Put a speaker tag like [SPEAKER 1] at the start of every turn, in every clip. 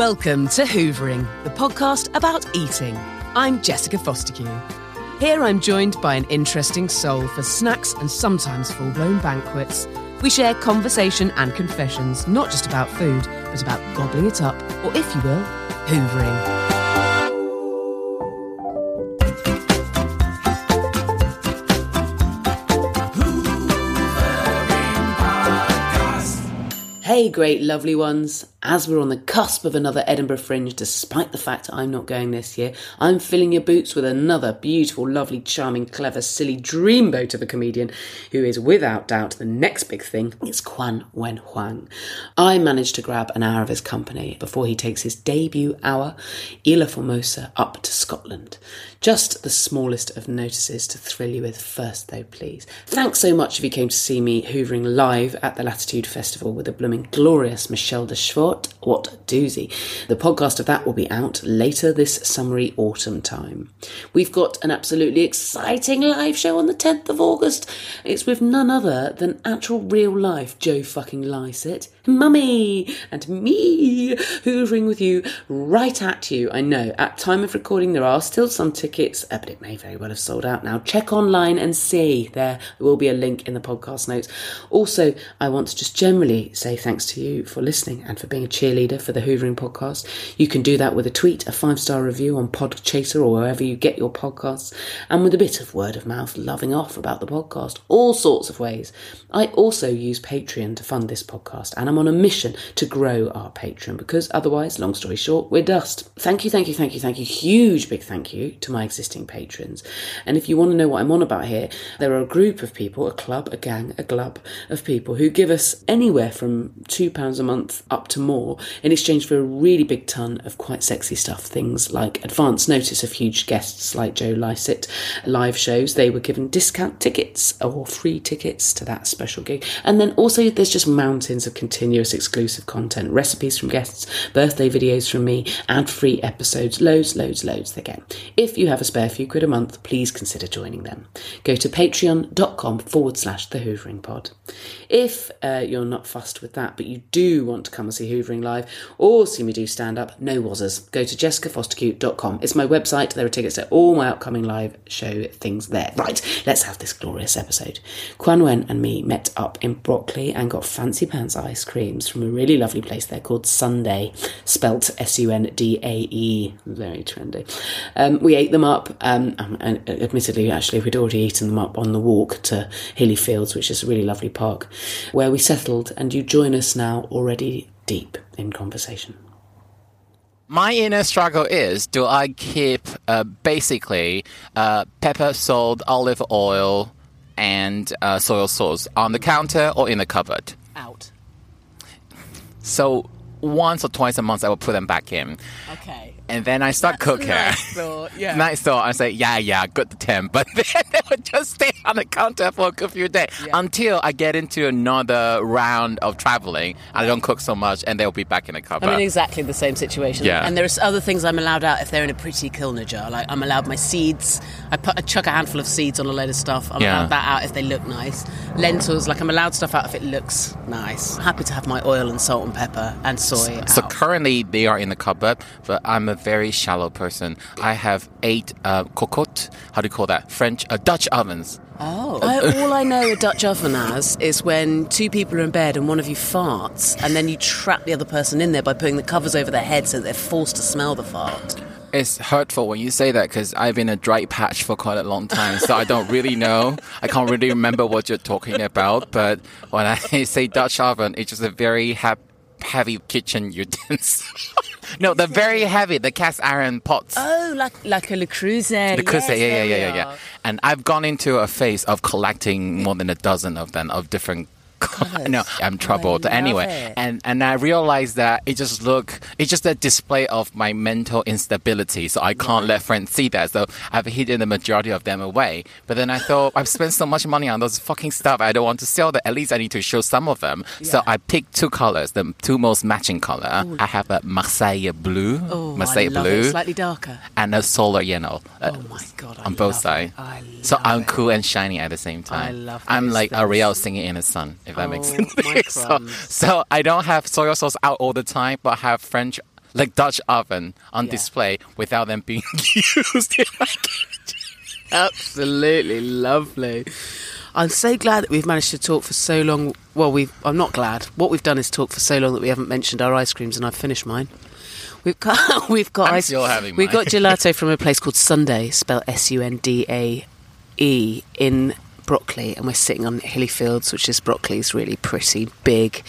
[SPEAKER 1] Welcome to Hoovering, the podcast about eating. I'm Jessica Fostekew. Here I'm joined by an interesting soul for snacks and sometimes full blown banquets. We share conversation and confessions, not just about food, but about gobbling it up, or if you will, hoovering. Hey, great, lovely ones. As we're on the cusp of another Edinburgh Fringe, despite the fact I'm not going this year, I'm filling your boots with another beautiful, lovely, charming, clever, silly dreamboat of a comedian who is without doubt the next big thing. It's Kuan-Wen Huang. I managed to grab an hour of his company before he takes his debut hour, Ilha Formosa, up to Scotland. Just the smallest of notices to thrill you with first, though, please. Thanks so much if you came to see me hoovering live at the Latitude Festival with a blooming glorious Michelle de Swarte. What a doozy. The podcast of that will be out later this summery autumn time. We've got an absolutely exciting live show on the 10th of August. It's with none other than actual real life Joe fucking Lycett, Mummy, and me hoovering with you right at you. I know, at time of recording there are still some tickets, uh, but it may very well have sold out now. Check online and see. There will be a link in the podcast notes. Also, I want to just generally say thanks to you for listening and for being a cheerleader for the Hoovering podcast. You can do that with a tweet, a five star review on Podchaser or wherever you get your podcasts, and with a bit of word of mouth loving off about the podcast, all sorts of ways. I also use Patreon to fund this podcast, and I'm on a mission to grow our Patreon because otherwise, long story short, we're dust. Thank you, thank you, thank you, thank you. Huge big thank you to my existing patrons. And if you want to know what I'm on about here, there are a group of people, a club, a gang, a glub of people who give us anywhere from £2 a month up to more in exchange for a really big ton of quite sexy stuff. Things like advance notice of huge guests like Joe Lycett, live shows. They were given discount tickets or free tickets to that special gig. And then also there's just mountains of continuous exclusive content, recipes from guests, birthday videos from me, ad free episodes, loads, loads, loads again. If you have a spare few quid a month, please consider joining them. Go to patreon.com forward slash the hoovering pod. If uh, you're not fussed with that
[SPEAKER 2] that, but you do want to come and see Hoovering live or see me do stand up, no wazzers. Go to jessicafostekew.com. It's my website. There are tickets to all my upcoming live show things there. Right, let's have this glorious episode. Kuan-Wen and me met up in Brockley and got fancy pants ice creams from a really lovely place there called Sundae, spelt S U N D A E. Very trendy. Um, we ate them up, um, and admittedly, actually, we'd already eaten them up on the walk to Hilly Fields, which is a really lovely park, where we settled. And you join us now already deep in conversation.
[SPEAKER 3] My inner struggle is do I keep uh, basically uh, pepper, salt, olive oil, and uh, soy sauce on the counter or in the cupboard?
[SPEAKER 1] Out.
[SPEAKER 3] So once or twice a month, I will put them back in.
[SPEAKER 1] Okay.
[SPEAKER 3] And then I start cooking.
[SPEAKER 1] nice thought, yeah.
[SPEAKER 3] Nice thought. I say, yeah, yeah, good to 10. But then they would just stay on the counter for a good few days until I get into another round of traveling. And I don't cook so much and they'll be back in the cupboard.
[SPEAKER 1] I'm in exactly the same situation.
[SPEAKER 3] Yeah.
[SPEAKER 1] And there's other things I'm allowed out if they're in a pretty Kilner jar. Like I'm allowed my seeds. I put I chuck a handful of seeds on a load of stuff. I'm
[SPEAKER 3] Yeah.
[SPEAKER 1] allowed that out if they look nice. Lentils, like I'm allowed stuff out if it looks nice. Happy to have my oil and salt and pepper and soy
[SPEAKER 3] So
[SPEAKER 1] out.
[SPEAKER 3] currently they are in the cupboard, but I'm a very shallow person. I have eight uh, cocotte, how do you call that? French, uh, Dutch ovens.
[SPEAKER 1] Oh. I, all I know a Dutch oven as is when two people are in bed and one of you farts, and then you trap the other person in there by putting the covers over their head so that they're forced to smell the fart.
[SPEAKER 3] It's hurtful when you say that because I've been a dry patch for quite a long time, so I don't really know. I can't really remember what you're talking about. But when I say Dutch oven, it's just a very ha- heavy kitchen utensils. no, they're very heavy. The cast iron pots.
[SPEAKER 1] Oh, like like a Le Creuset.
[SPEAKER 3] The Creuset,
[SPEAKER 1] yes,
[SPEAKER 3] yeah, yeah, yeah, yeah, yeah. And I've gone into a phase of collecting more than a dozen of them of different. No, I'm troubled. anyway,
[SPEAKER 1] it.
[SPEAKER 3] and and I realized that it just look, it's just a display of my mental instability. So I can't let friends see that. So I've hidden the majority of them away. But then I thought I've spent so much money on those fucking stuff. I don't want to sell them. At least I need to show some of them. So I picked two colors, the two most matching color. I have a Marseille blue,
[SPEAKER 1] Oh,
[SPEAKER 3] Marseille blue,
[SPEAKER 1] It. Slightly darker.
[SPEAKER 3] and a solar yellow. Uh,
[SPEAKER 1] Oh my god! I
[SPEAKER 3] on both sides. So I'm
[SPEAKER 1] it.
[SPEAKER 3] cool and shiny at the same time.
[SPEAKER 1] I love
[SPEAKER 3] I'm like. Ariel singing in the sun, if that makes
[SPEAKER 1] Oh,
[SPEAKER 3] sense. so, so I don't have soy sauce out all the time, but I have French, like Dutch oven on
[SPEAKER 1] Yeah.
[SPEAKER 3] display without them being used in my kitchen.
[SPEAKER 1] Absolutely lovely. I'm so glad that we've managed to talk for so long. Well, we I'm not glad. What we've done is talk for so long that we haven't mentioned our ice creams, and I've finished mine. We've got we've got
[SPEAKER 3] I'm
[SPEAKER 1] ice.
[SPEAKER 3] still having
[SPEAKER 1] we've got gelato from a place called Sundae, spelled S U N D A E, in Brockley, and we're sitting on Hilly Fields, which is Brockley's really pretty big.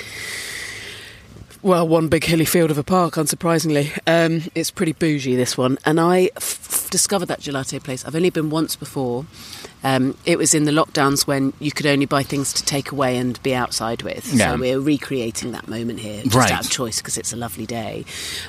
[SPEAKER 1] Well, one big hilly field of a park, unsurprisingly. Um, it's pretty bougie, this one. And I f- discovered that gelato place. I've only been once before. Um, it was in the lockdowns when you could only buy things to take away and be outside with.
[SPEAKER 3] Yeah.
[SPEAKER 1] So we're recreating that moment here, just
[SPEAKER 3] Right.
[SPEAKER 1] out of choice because it's a lovely day.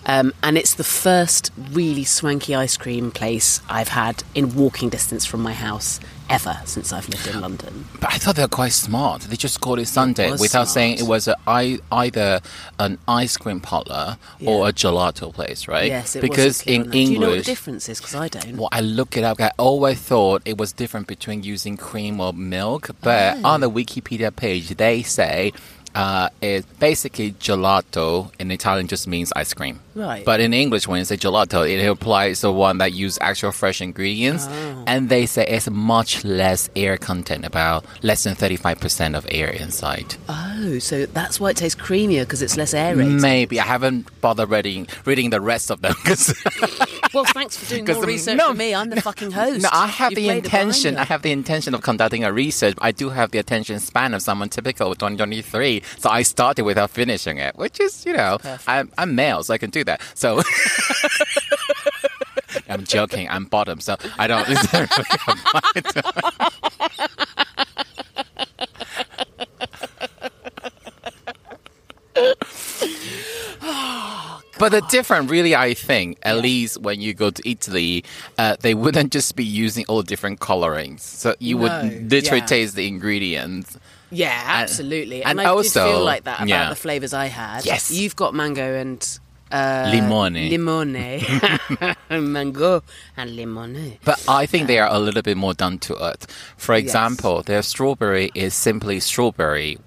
[SPEAKER 1] Um, and it's the first really swanky ice cream place I've had in walking distance from my house ever since I've lived in London.
[SPEAKER 3] But I thought they were quite smart. They just called it Sundae
[SPEAKER 1] was
[SPEAKER 3] without
[SPEAKER 1] smart.
[SPEAKER 3] saying it was a, I, either an ice cream parlor or a gelato place, right?
[SPEAKER 1] Yes, it
[SPEAKER 3] because in
[SPEAKER 1] that. Do you know what the
[SPEAKER 3] English,
[SPEAKER 1] difference is? Because I don't.
[SPEAKER 3] Well, I look it up. I always thought it was different between using cream or milk, but
[SPEAKER 1] Oh.
[SPEAKER 3] on the Wikipedia page, they say uh, it basically gelato in Italian just means ice cream.
[SPEAKER 1] Right.
[SPEAKER 3] But in English, when you say gelato, it implies the one that use actual fresh ingredients,
[SPEAKER 1] Oh.
[SPEAKER 3] and they say it's much less air content, about less than thirty five percent of air inside.
[SPEAKER 1] Oh, so that's why it tastes creamier because it's less aerated.
[SPEAKER 3] Maybe I haven't bothered reading reading the rest of them 'cause-
[SPEAKER 1] Well, thanks for doing more
[SPEAKER 3] the-
[SPEAKER 1] research
[SPEAKER 3] no,
[SPEAKER 1] than me. I'm the fucking host.
[SPEAKER 3] No, I have
[SPEAKER 1] You've
[SPEAKER 3] the intention. I have the intention of conducting a research. I do have the attention span of someone typical of 2023. So I started without finishing it, which is, you know, I'm, I'm male, so I can do that. So I'm joking. I'm bottom, so I don't. But the different, really, I think, at least when you go to Italy, uh, they wouldn't just be using all different colorings. So you
[SPEAKER 1] No,
[SPEAKER 3] would literally
[SPEAKER 1] yeah.
[SPEAKER 3] taste the ingredients.
[SPEAKER 1] Yeah, absolutely.
[SPEAKER 3] and
[SPEAKER 1] And, I
[SPEAKER 3] also-
[SPEAKER 1] did feel like that about
[SPEAKER 3] yeah.
[SPEAKER 1] the flavors I had.
[SPEAKER 3] Yes.
[SPEAKER 1] You've got mango and uh,
[SPEAKER 3] Limone.
[SPEAKER 1] Limone. mango and limone.
[SPEAKER 3] But I think they are a little bit more down to earth. For example, their strawberry is simply strawberry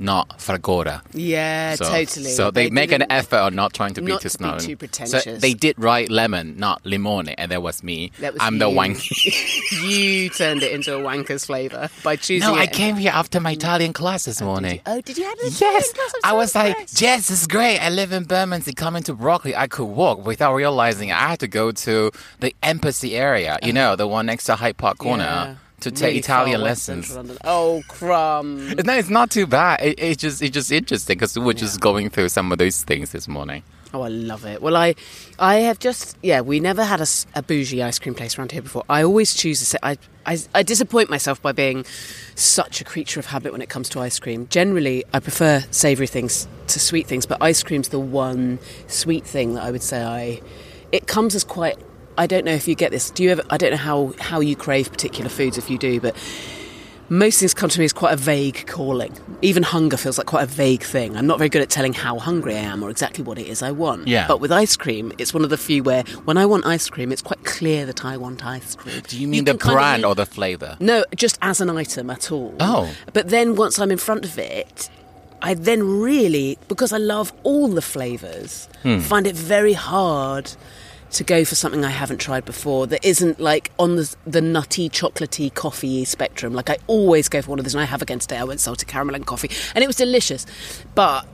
[SPEAKER 3] not fragora.
[SPEAKER 1] Yeah,
[SPEAKER 3] So,
[SPEAKER 1] totally.
[SPEAKER 3] So they, make an effort on not trying to be
[SPEAKER 1] not
[SPEAKER 3] too snobby.
[SPEAKER 1] too
[SPEAKER 3] So
[SPEAKER 1] pretentious.
[SPEAKER 3] they did write lemon, not limone, and that was me.
[SPEAKER 1] That was
[SPEAKER 3] I'm the
[SPEAKER 1] you.
[SPEAKER 3] one.
[SPEAKER 1] you turned it into a wanker's flavour by choosing
[SPEAKER 3] no, I came here after my Italian class this oh, morning.
[SPEAKER 1] Oh, did you have this?
[SPEAKER 3] Yes,
[SPEAKER 1] class? I'm
[SPEAKER 3] I
[SPEAKER 1] so
[SPEAKER 3] was like,
[SPEAKER 1] impressed.
[SPEAKER 3] yes, it's great. I live in Bermondsey. Coming to Brockley, I could walk without realizing I had to go to the embassy area. You uh-huh. know, the one next to Hyde Park Corner
[SPEAKER 1] Yeah.
[SPEAKER 3] To take
[SPEAKER 1] Really
[SPEAKER 3] Italian lessons.
[SPEAKER 1] Oh, crumb.
[SPEAKER 3] No, it's not too bad. It, it's just it's just interesting because we're just going through some of those things this morning.
[SPEAKER 1] Oh, I love it. Well, I, I have just yeah. We never had a bougie ice cream place around here before. I always choose to say I, I, I disappoint myself by being such a creature of habit when it comes to ice cream. Generally, I prefer savoury things to sweet things, but ice cream's the one sweet thing that I would say I. It comes as quite. I don't know if you get this. Do you ever? I don't know how how you crave particular foods if you do, but most things come to me as quite a vague calling. Even hunger feels like quite a vague thing. I'm not very good at telling how hungry I am or exactly what it is I want.
[SPEAKER 3] Yeah.
[SPEAKER 1] But with ice cream, it's one of the few where when I want ice cream, it's quite clear that I want ice cream.
[SPEAKER 3] Do you mean the
[SPEAKER 1] can kind of
[SPEAKER 3] brand or the flavor?
[SPEAKER 1] No, just as an item at all.
[SPEAKER 3] Oh.
[SPEAKER 1] But then once I'm in front of it, I then really, because I love all the flavours,
[SPEAKER 3] Hmm.
[SPEAKER 1] find it very hard to go for something I haven't tried before that isn't like on the the nutty, chocolatey, coffee spectrum. Like I always go for one of those, and I have again today. I went salted caramel and coffee, and it was delicious. But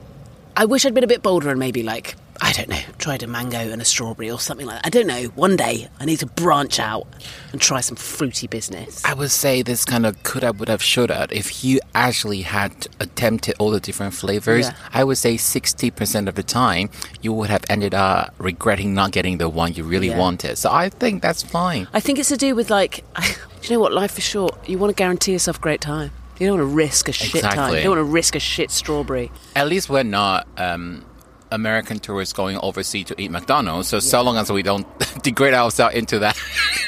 [SPEAKER 1] I wish I'd been a bit bolder and maybe like I don't know, tried a mango and a strawberry or something like that. I don't know. One day I need to branch out and try some fruity business.
[SPEAKER 3] I would say this kind of could have, would have, should have. If you actually had attempted all the different flavors,
[SPEAKER 1] Yeah.
[SPEAKER 3] I would say 60% of the time you would have ended up regretting not getting the one you really
[SPEAKER 1] Yeah.
[SPEAKER 3] wanted. So I think that's fine.
[SPEAKER 1] I think it's to do with like, do you know what? Life is short. You want to guarantee yourself a great time. You don't want to risk a shit time. You don't want to risk a shit strawberry.
[SPEAKER 3] At least we're not um, American tourists going overseas to eat McDonald's. So, so long as we don't degrade ourselves into that.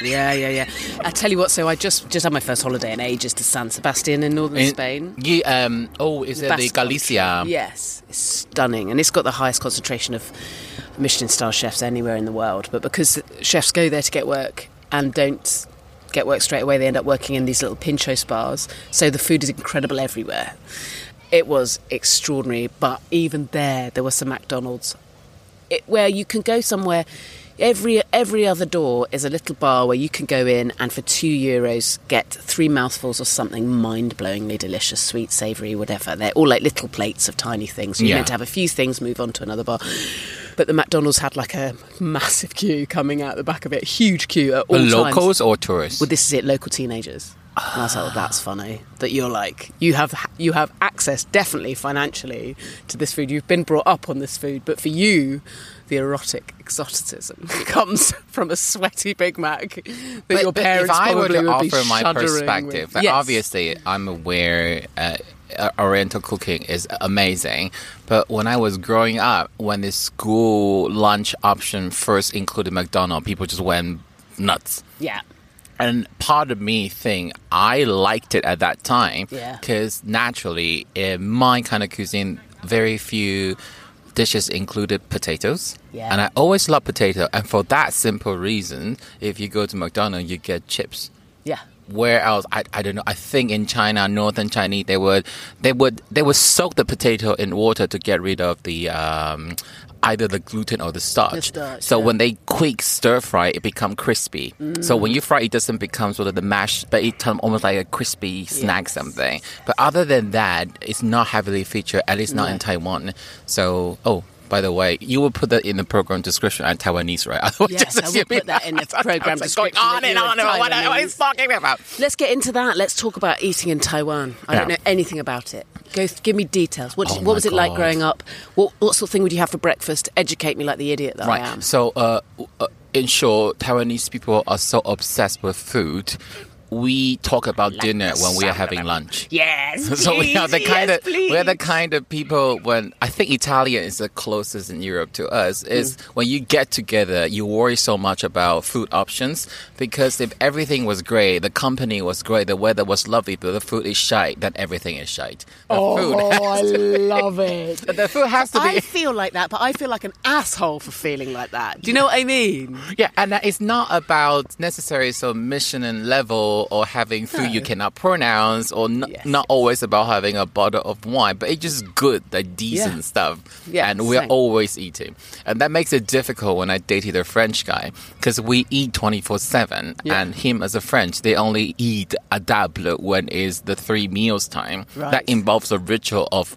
[SPEAKER 1] Yeah, yeah, yeah. I tell you what. So I just just had my first holiday in ages to San Sebastian in northern
[SPEAKER 3] In-
[SPEAKER 1] Spain.
[SPEAKER 3] You, um, oh, is it the Galicia?
[SPEAKER 1] country. Yes, it's stunning, and it's got the highest concentration of Michelin star chefs anywhere in the world. But because chefs go there to get work and don't get work straight away, they end up working in these little pincho spas. So the food is incredible everywhere. It was extraordinary, but even there, there were some McDonald's it, where you can go somewhere. Every every other door is a little bar where you can go in and for two euros get three mouthfuls of something mind-blowingly delicious, sweet, savoury, whatever. They're all like little plates of tiny things. You're
[SPEAKER 3] Yeah.
[SPEAKER 1] meant to have a few things, move on to another bar. But the McDonald's had like a massive queue coming out the back of it, huge queue at all times.
[SPEAKER 3] locals or tourists?
[SPEAKER 1] Well, this is it, local teenagers. And I was like, well, that's funny that you're like you have you have access definitely financially to this food. You've been brought up on this food, but for you, the erotic exoticism comes from a sweaty Big Mac that
[SPEAKER 3] But-
[SPEAKER 1] your
[SPEAKER 3] but
[SPEAKER 1] parents
[SPEAKER 3] if I were
[SPEAKER 1] probably
[SPEAKER 3] to
[SPEAKER 1] would be
[SPEAKER 3] offer my perspective,
[SPEAKER 1] with. Yes.
[SPEAKER 3] obviously I'm aware uh, uh, Oriental cooking is amazing, but when I was growing up, when the school lunch option first included McDonald's, people just went nuts.
[SPEAKER 1] Yeah.
[SPEAKER 3] And part of me think I liked it at that time
[SPEAKER 1] Yeah.
[SPEAKER 3] because naturally in my kind of cuisine, very few dishes included potatoes.
[SPEAKER 1] Yeah.
[SPEAKER 3] And I always love potato. And for that simple reason, if you go to McDonald's, you get chips.
[SPEAKER 1] Yeah.
[SPEAKER 3] Where else? I, I don't know. I think in China, northern Chinese, they would they would they would soak the potato in water to get rid of the um, either the gluten or the starch.
[SPEAKER 1] starch,
[SPEAKER 3] so
[SPEAKER 1] yeah.
[SPEAKER 3] when they quick stir fry, it become crispy. So when you fry, it doesn't become sort of the mash, but it turns almost like a crispy snack
[SPEAKER 1] Yes.
[SPEAKER 3] something. But other than that, it's not heavily featured. At least not in Taiwan. So oh. By the way, you will put that in the program description. I'm Taiwanese, right?
[SPEAKER 1] Yes,
[SPEAKER 3] just
[SPEAKER 1] I will put that in the program
[SPEAKER 3] like going
[SPEAKER 1] description
[SPEAKER 3] on and on
[SPEAKER 1] are
[SPEAKER 3] and on. What, what
[SPEAKER 1] Taiwanese.
[SPEAKER 3] he's talking about?
[SPEAKER 1] Let's get into that. Let's talk about eating in Taiwan. I don't know anything about it. Go, give me details. What, did-
[SPEAKER 3] Oh
[SPEAKER 1] what was it like growing up? What, what sort of thing would you have for breakfast? Educate me like the idiot that I am.
[SPEAKER 3] So, uh, uh, in short, Taiwanese people are so obsessed with food. We talk about dinner when we are having lunch.
[SPEAKER 1] Yes.
[SPEAKER 3] So we are the
[SPEAKER 1] please,
[SPEAKER 3] kind
[SPEAKER 1] yes,
[SPEAKER 3] of we're the kind of people when I think Italian is the closest in Europe to us is
[SPEAKER 1] Mm.
[SPEAKER 3] when you get together you worry so much about food options because if everything was great the company was great the weather was lovely but the food is shite then everything is shite the food
[SPEAKER 1] Oh, I love it.
[SPEAKER 3] the food has to be
[SPEAKER 1] I feel like that, but I feel like an asshole for feeling like that. Do you know what I mean?
[SPEAKER 3] Yeah, and that it's not about necessarily some Michelin level or having food you cannot pronounce or n-
[SPEAKER 1] Yes,
[SPEAKER 3] not
[SPEAKER 1] yes.
[SPEAKER 3] always about having a bottle of wine, but it's just good, like decent
[SPEAKER 1] Yeah.
[SPEAKER 3] stuff.
[SPEAKER 1] Yeah,
[SPEAKER 3] and we're
[SPEAKER 1] same.
[SPEAKER 3] always eating. And that makes it difficult when I dated a French guy because we eat 24 7.
[SPEAKER 1] Yeah.
[SPEAKER 3] And him as a French, they only eat à table when is the three meals time.
[SPEAKER 1] Right.
[SPEAKER 3] That involves a ritual of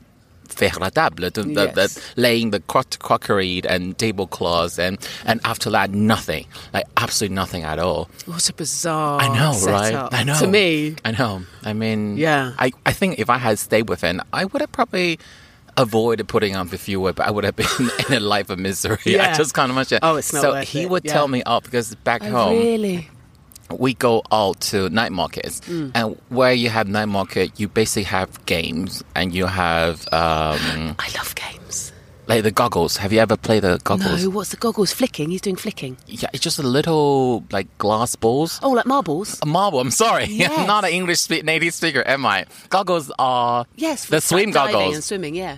[SPEAKER 3] faire la table, the, the, the laying the croc- crockery and tablecloths, and, and after that, nothing. Like, absolutely nothing at all.
[SPEAKER 1] What a bizarre
[SPEAKER 3] I know, right? I know.
[SPEAKER 1] To me,
[SPEAKER 3] I know. I mean,
[SPEAKER 1] Yeah.
[SPEAKER 3] I, I think if I had stayed with him, I would have probably avoided putting on the fuel, but I would have been in a life of misery.
[SPEAKER 1] Yeah.
[SPEAKER 3] I just can't imagine.
[SPEAKER 1] Oh, it's not
[SPEAKER 3] So he
[SPEAKER 1] it.
[SPEAKER 3] would
[SPEAKER 1] Yeah.
[SPEAKER 3] tell me off because back
[SPEAKER 1] Oh,
[SPEAKER 3] home,
[SPEAKER 1] really?
[SPEAKER 3] We go out to night markets,
[SPEAKER 1] Mm.
[SPEAKER 3] and where you have night market, you basically have games, and you have um,
[SPEAKER 1] I love games.
[SPEAKER 3] like the goggles. Have you ever played the goggles?
[SPEAKER 1] No, what's the goggles? Flicking. He's doing flicking.
[SPEAKER 3] Yeah, it's just a little like glass balls.
[SPEAKER 1] Oh, like marbles.
[SPEAKER 3] A marble. I'm sorry,
[SPEAKER 1] Yes.
[SPEAKER 3] Not an English native speaker, am I? Goggles are
[SPEAKER 1] Yes,
[SPEAKER 3] the swim goggles.
[SPEAKER 1] and swimming. Yeah.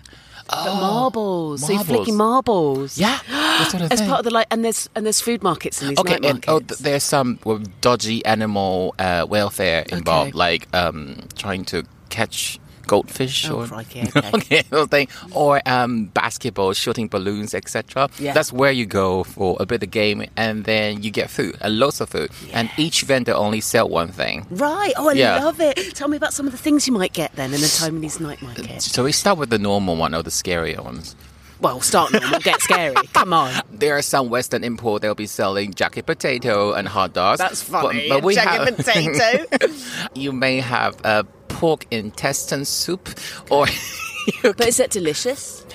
[SPEAKER 1] But marbles. So you're
[SPEAKER 3] marbles.
[SPEAKER 1] flicking marbles.
[SPEAKER 3] Yeah, that's what I
[SPEAKER 1] As
[SPEAKER 3] think.
[SPEAKER 1] part of the like, and there's and there's food markets in these
[SPEAKER 3] Okay,
[SPEAKER 1] night
[SPEAKER 3] and oh,
[SPEAKER 1] markets.
[SPEAKER 3] th- there's some well, dodgy animal uh, welfare involved, like um, trying to catch goldfish
[SPEAKER 1] Oh,
[SPEAKER 3] or
[SPEAKER 1] crikey, okay.
[SPEAKER 3] thing, or um, basketball, shooting balloons, etc.
[SPEAKER 1] Yeah.
[SPEAKER 3] That's where you go for a bit of game, and then you get food, and lots of food, and each vendor only sell one thing.
[SPEAKER 1] Right. Oh, I
[SPEAKER 3] Yeah.
[SPEAKER 1] love it. Tell me about some of the things you might get then in the time in these night markets.
[SPEAKER 3] So we start with the normal one or the scarier ones.
[SPEAKER 1] Well, start normal, get scary. Come on.
[SPEAKER 3] There are some Western import. They'll be selling jacket potato and hot dogs.
[SPEAKER 1] That's
[SPEAKER 3] But-
[SPEAKER 1] funny.
[SPEAKER 3] But, we
[SPEAKER 1] Jacket
[SPEAKER 3] have,
[SPEAKER 1] potato.
[SPEAKER 3] you may have a pork intestine soup, or
[SPEAKER 1] but is that delicious?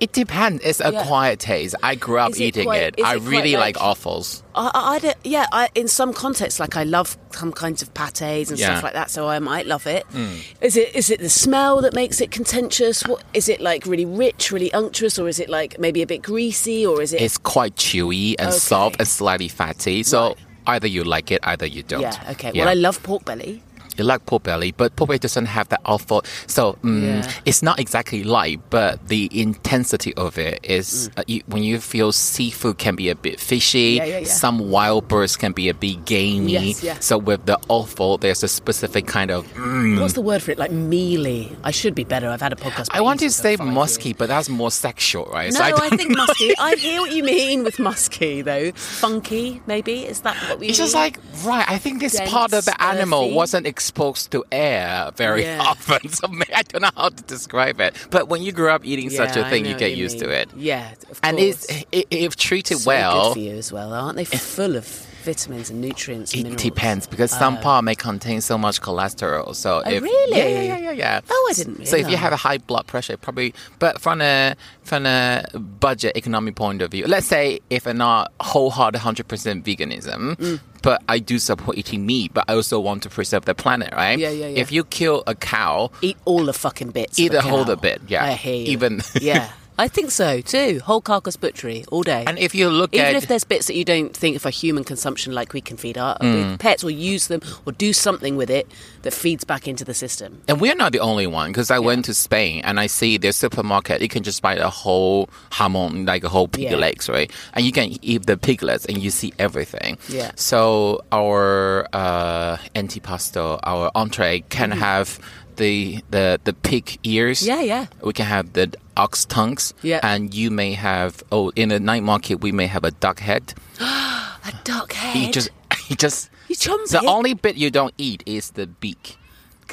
[SPEAKER 3] it depends. It's a
[SPEAKER 1] Yeah.
[SPEAKER 3] quiet taste. I grew up
[SPEAKER 1] it
[SPEAKER 3] eating
[SPEAKER 1] quite-
[SPEAKER 3] it. I
[SPEAKER 1] it
[SPEAKER 3] really like,
[SPEAKER 1] like-
[SPEAKER 3] offals.
[SPEAKER 1] I, I, I don't- yeah, I, in some contexts, like I love some kinds of pates and
[SPEAKER 3] Yeah.
[SPEAKER 1] Stuff like that, so I might love it. Hmm. Is it is it the smell that makes it contentious? What is it like? Really rich, really unctuous, or is it like maybe a bit greasy, or is it?
[SPEAKER 3] It's quite chewy and
[SPEAKER 1] Okay.
[SPEAKER 3] soft and slightly fatty. So
[SPEAKER 1] Right.
[SPEAKER 3] either you like it, either you don't.
[SPEAKER 1] yeah, okay. Well, I love pork belly.
[SPEAKER 3] You like pork belly, but pork belly doesn't have that awful. So mm,
[SPEAKER 1] Yeah.
[SPEAKER 3] it's not exactly light, but the intensity of it is uh, you, when you feel seafood can be a bit fishy.
[SPEAKER 1] Mm. Yeah, yeah.
[SPEAKER 3] Some wild birds can be a bit gamey.
[SPEAKER 1] Yes.
[SPEAKER 3] So with the offal, there's a specific kind of. mm,
[SPEAKER 1] What's the word for it? Like mealy. I should be better. I've had a podcast.
[SPEAKER 3] I want to say musky, but that's more sexual, right?
[SPEAKER 1] No,
[SPEAKER 3] so
[SPEAKER 1] I,
[SPEAKER 3] don't
[SPEAKER 1] think musky. I hear what you mean with musky, though. Funky, maybe. Is that what we?
[SPEAKER 3] It's just like right. I think this
[SPEAKER 1] Dense,
[SPEAKER 3] part of the animal
[SPEAKER 1] earthy.
[SPEAKER 3] wasn't exposed to air very
[SPEAKER 1] Yeah.
[SPEAKER 3] often, so I don't know how to describe it. But when you grew up eating such a thing, you get used
[SPEAKER 1] mean.
[SPEAKER 3] to it.
[SPEAKER 1] Yeah, of
[SPEAKER 3] And
[SPEAKER 1] course.
[SPEAKER 3] it's, i- if treated
[SPEAKER 1] so
[SPEAKER 3] well,
[SPEAKER 1] good for you as well, aren't they? Full of vitamins and nutrients. And
[SPEAKER 3] it
[SPEAKER 1] minerals.
[SPEAKER 3] depends because some part may contain so much cholesterol. So
[SPEAKER 1] Oh,
[SPEAKER 3] if,
[SPEAKER 1] really?
[SPEAKER 3] Yeah, yeah, yeah, yeah.
[SPEAKER 1] Oh, I didn't
[SPEAKER 3] So if you have a high blood pressure, probably. But from a from a budget economic point of view, let's say if I'm not wholehearted 100% veganism,
[SPEAKER 1] Mm.
[SPEAKER 3] but I do support eating meat, but I also want to preserve the planet, right?
[SPEAKER 1] Yeah, yeah, yeah.
[SPEAKER 3] If you kill a cow,
[SPEAKER 1] Eat all the fucking bits.
[SPEAKER 3] Eat the whole the bit, yeah.
[SPEAKER 1] I hear you.
[SPEAKER 3] Even-
[SPEAKER 1] yeah, I think so too. Whole carcass butchery all day.
[SPEAKER 3] and if you look
[SPEAKER 1] Even
[SPEAKER 3] at
[SPEAKER 1] if there's bits that you don't think for human consumption, like we can feed our
[SPEAKER 3] Mm.
[SPEAKER 1] pets or use them or do something with it that feeds back into the system.
[SPEAKER 3] And we're not the only one because I went to Spain and I see their supermarket. You can just buy a whole jamón, like a whole pig
[SPEAKER 1] Yeah.
[SPEAKER 3] legs, right? And you can eat the piglets and you see everything.
[SPEAKER 1] Yeah.
[SPEAKER 3] So our uh, antipasto, our entree, can have the the the pig ears.
[SPEAKER 1] Yeah, yeah.
[SPEAKER 3] We can have the ox tongues.
[SPEAKER 1] Yeah.
[SPEAKER 3] And you may have oh in the night market we may have a duck head.
[SPEAKER 1] A duck head.
[SPEAKER 3] You just you just
[SPEAKER 1] You chomp
[SPEAKER 3] the
[SPEAKER 1] it?
[SPEAKER 3] only bit you don't eat is the beak.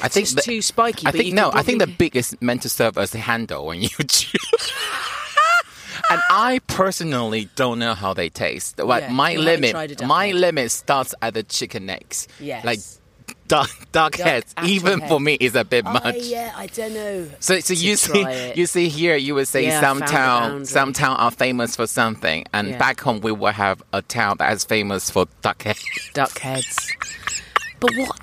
[SPEAKER 3] I think
[SPEAKER 1] it's
[SPEAKER 3] the-
[SPEAKER 1] too spiky,
[SPEAKER 3] I think no. I think the beak is meant to serve as a handle when you chew. and I personally don't know how they taste. But
[SPEAKER 1] Yeah,
[SPEAKER 3] my limit,
[SPEAKER 1] tried a duck
[SPEAKER 3] my
[SPEAKER 1] head.
[SPEAKER 3] limit starts at the chicken necks.
[SPEAKER 1] Yes.
[SPEAKER 3] like duck, duck, heads. Even for me, is a bit
[SPEAKER 1] Oh,
[SPEAKER 3] much.
[SPEAKER 1] yeah, I don't know.
[SPEAKER 3] So, so you see,
[SPEAKER 1] it.
[SPEAKER 3] you see here, you would say
[SPEAKER 1] Yeah,
[SPEAKER 3] some town, some town are famous for something, and
[SPEAKER 1] Yeah.
[SPEAKER 3] back home we will have a town that is famous for duck heads.
[SPEAKER 1] duck heads. But what?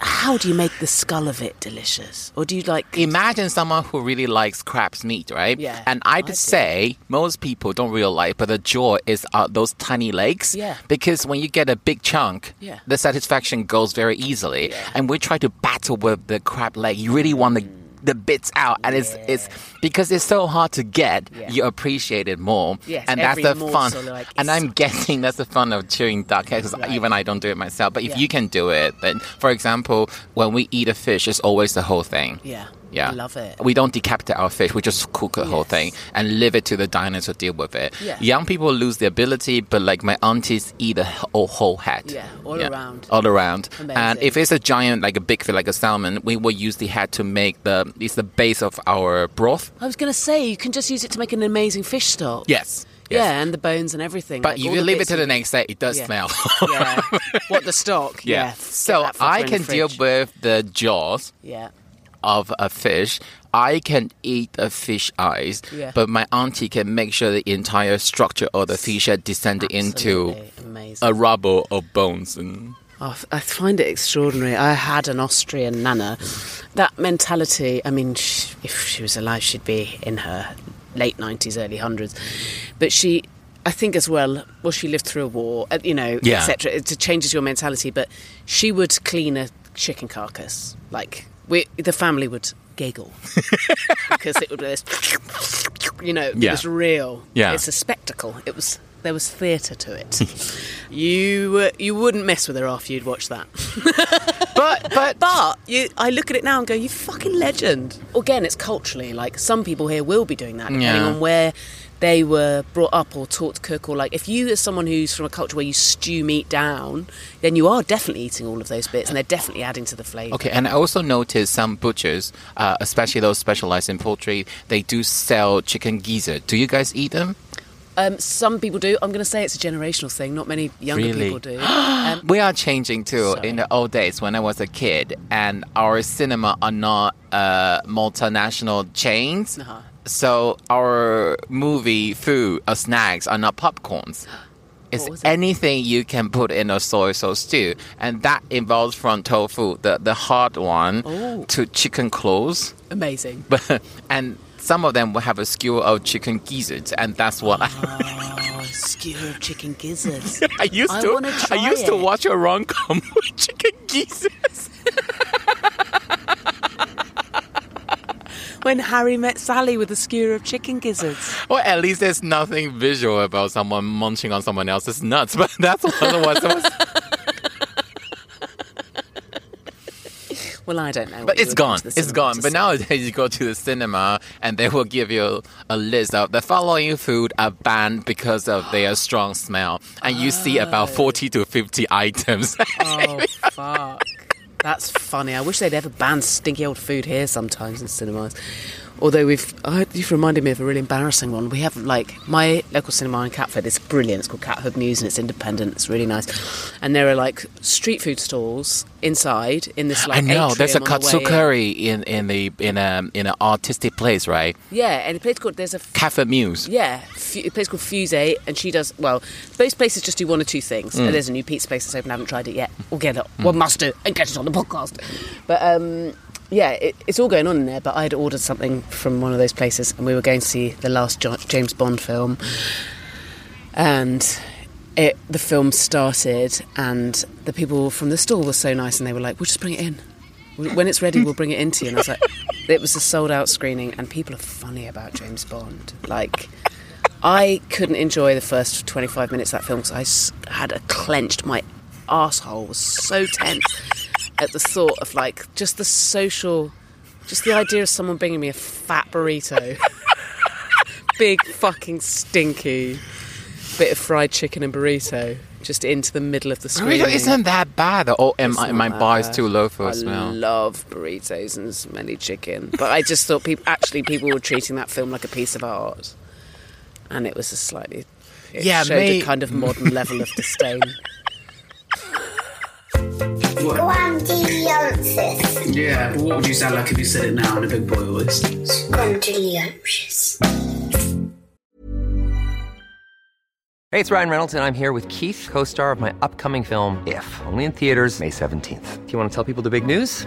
[SPEAKER 1] How do you make the skull of it delicious? Or do you like?
[SPEAKER 3] Imagine someone who really likes crab's meat, right?
[SPEAKER 1] Yeah,
[SPEAKER 3] And I'd
[SPEAKER 1] I do.
[SPEAKER 3] say most people don't realize, but the jaw is uh, those tiny legs.
[SPEAKER 1] Yeah.
[SPEAKER 3] Because when you get a big chunk,
[SPEAKER 1] Yeah.
[SPEAKER 3] the satisfaction goes very easily. And we try to battle with the crab leg. You really want the the bits out, and it's it's because it's so hard to get.
[SPEAKER 1] Yeah.
[SPEAKER 3] You appreciate it more,
[SPEAKER 1] Yes,
[SPEAKER 3] and that's the fun.
[SPEAKER 1] like,
[SPEAKER 3] and I'm guessing that's the fun of chewing duck eh, head because even I don't do it myself. But if
[SPEAKER 1] Yeah.
[SPEAKER 3] you can do it, then for example, when we eat a fish, it's always the whole thing.
[SPEAKER 1] Yeah.
[SPEAKER 3] Yeah,
[SPEAKER 1] I love it.
[SPEAKER 3] We don't decapitate our fish; we just cook the whole thing and leave it to the diners to deal with it.
[SPEAKER 1] Yeah.
[SPEAKER 3] Young people lose the ability, but like my aunties eat the whole, whole head.
[SPEAKER 1] Yeah, all around.
[SPEAKER 3] all around. And if it's a giant, like a big fish, like a salmon, we will use the head to make the it's the base of our broth.
[SPEAKER 1] I was going to say you can just use it to make an amazing fish stock.
[SPEAKER 3] Yes.
[SPEAKER 1] Yeah, and the bones and everything.
[SPEAKER 3] But
[SPEAKER 1] like,
[SPEAKER 3] you leave it to the next day, it does
[SPEAKER 1] Yeah.
[SPEAKER 3] smell.
[SPEAKER 1] yeah. What the stock?
[SPEAKER 3] Yeah.
[SPEAKER 1] Yeah.
[SPEAKER 3] So I can deal with the jaws
[SPEAKER 1] Yeah.
[SPEAKER 3] Of a fish. I can eat a fish eyes,
[SPEAKER 1] Yeah.
[SPEAKER 3] but my auntie can make sure the entire structure of the fish had descended into
[SPEAKER 1] amazing.
[SPEAKER 3] a rubble of bones and
[SPEAKER 1] Oh, I find it extraordinary. I had an Austrian nana. That mentality, I mean, sh if she was alive, she'd be in her late 90s, early 100s. But she, I think as well, well, she lived through a war, uh, you know,
[SPEAKER 3] Yeah.
[SPEAKER 1] etc. It changes your mentality. But she would clean a chicken carcass. Like, we, the family would giggle because it would be this, you know,
[SPEAKER 3] Yeah.
[SPEAKER 1] it was real.
[SPEAKER 3] Yeah.
[SPEAKER 1] It's a spectacle. It was. There was theatre to it. you uh, you wouldn't mess with her after you'd watched that.
[SPEAKER 3] but but
[SPEAKER 1] But you, I look at it now and go, you fucking legend. Again, it's culturally like some people here will be doing that, depending
[SPEAKER 3] Yeah.
[SPEAKER 1] on where they were brought up or taught to cook. Or like, if you as someone who's from a culture where you stew meat down, then you are definitely eating all of those bits, and they're definitely adding to the flavour.
[SPEAKER 3] Okay, and I also noticed some butchers, uh, especially those specialized in poultry, they do sell chicken gizzard. Do you guys eat them?
[SPEAKER 1] Um, some people do. I'm going to say it's a generational thing. Not many younger
[SPEAKER 3] Really?
[SPEAKER 1] people do. Um,
[SPEAKER 3] We are changing too.
[SPEAKER 1] Sorry.
[SPEAKER 3] In the old days, when I was a kid, and our cinema are not uh, multinational chains,
[SPEAKER 1] Uh-huh.
[SPEAKER 3] so our movie food or snacks are not popcorns. It's
[SPEAKER 1] it?
[SPEAKER 3] anything you can put in a soy sauce stew, and that involves from tofu, the the hard one,
[SPEAKER 1] Oh.
[SPEAKER 3] to chicken claws.
[SPEAKER 1] amazing.
[SPEAKER 3] But and some of them will have a skewer of chicken gizzards, and that's what I,
[SPEAKER 1] Oh, skewer of chicken gizzards.
[SPEAKER 3] I used
[SPEAKER 1] I
[SPEAKER 3] to. I used to watch a rom com with chicken gizzards.
[SPEAKER 1] when Harry met Sally with a skewer of chicken gizzards.
[SPEAKER 3] Or at least there's nothing visual about someone munching on someone else's nuts. But that's what it was. It was-
[SPEAKER 1] Well, I don't know.
[SPEAKER 3] but it's gone. It's gone. But
[SPEAKER 1] see.
[SPEAKER 3] nowadays you go to the cinema and they will give you a list of the following food are banned because of their strong smell, and you see about oh. forty to fifty items.
[SPEAKER 1] Oh fuck! That's funny. I wish they'd ever ban stinky old food here sometimes in cinemas. Although we've, oh, you've reminded me of a really embarrassing one. We have like my local cinema in Catford. It's brilliant. It's called Catford Mews and it's independent. It's really nice. And there are like street food stalls inside in this like.
[SPEAKER 3] I know there's a
[SPEAKER 1] the
[SPEAKER 3] katsu
[SPEAKER 1] in.
[SPEAKER 3] curry in in the in a in an artistic place, right?
[SPEAKER 1] Yeah, and a place called there's a
[SPEAKER 3] Cafe Muse.
[SPEAKER 1] Yeah, fu- a place called Fuse, and she does well. Both places just do one or two things.
[SPEAKER 3] Mm.
[SPEAKER 1] And there's a new pizza place that's open. I haven't tried it yet. We'll get it. One must do and get it on the podcast. But um, yeah, it, it's all going on in there. But I had ordered something from one of those places, and we were going to see the last James Bond film, and. It, the film started, and the people from the stall were so nice, and they were like, "We'll just bring it in. When it's ready, we'll bring it into you." And I was like, "It was a sold-out screening, and people are funny about James Bond. Like, I couldn't enjoy the first 25 minutes of that film because I had a clenched, my asshole was so tense at the thought of like just the social, just the idea of someone bringing me a fat burrito, big fucking stinky bit of fried chicken and burrito just into the middle of the screen.
[SPEAKER 3] Burrito isn't that bad. Oh, am I, my bar is too low for
[SPEAKER 1] I
[SPEAKER 3] a smell.
[SPEAKER 1] love burritos and smelly chicken, but I just thought people actually people were treating that film like a piece of art, and it was a slightly it
[SPEAKER 3] Yeah,
[SPEAKER 1] showed
[SPEAKER 3] may-
[SPEAKER 1] a kind of modern level of disdain.
[SPEAKER 4] Squandiliensis.
[SPEAKER 2] Yeah, what would you sound like if you said it now in a big boy voice?
[SPEAKER 4] Squandiliensis.
[SPEAKER 5] Hey, it's Ryan Reynolds, and I'm here with Keith, co star of my upcoming film, If, only in theaters, May 17th. Do you want to tell people the big news?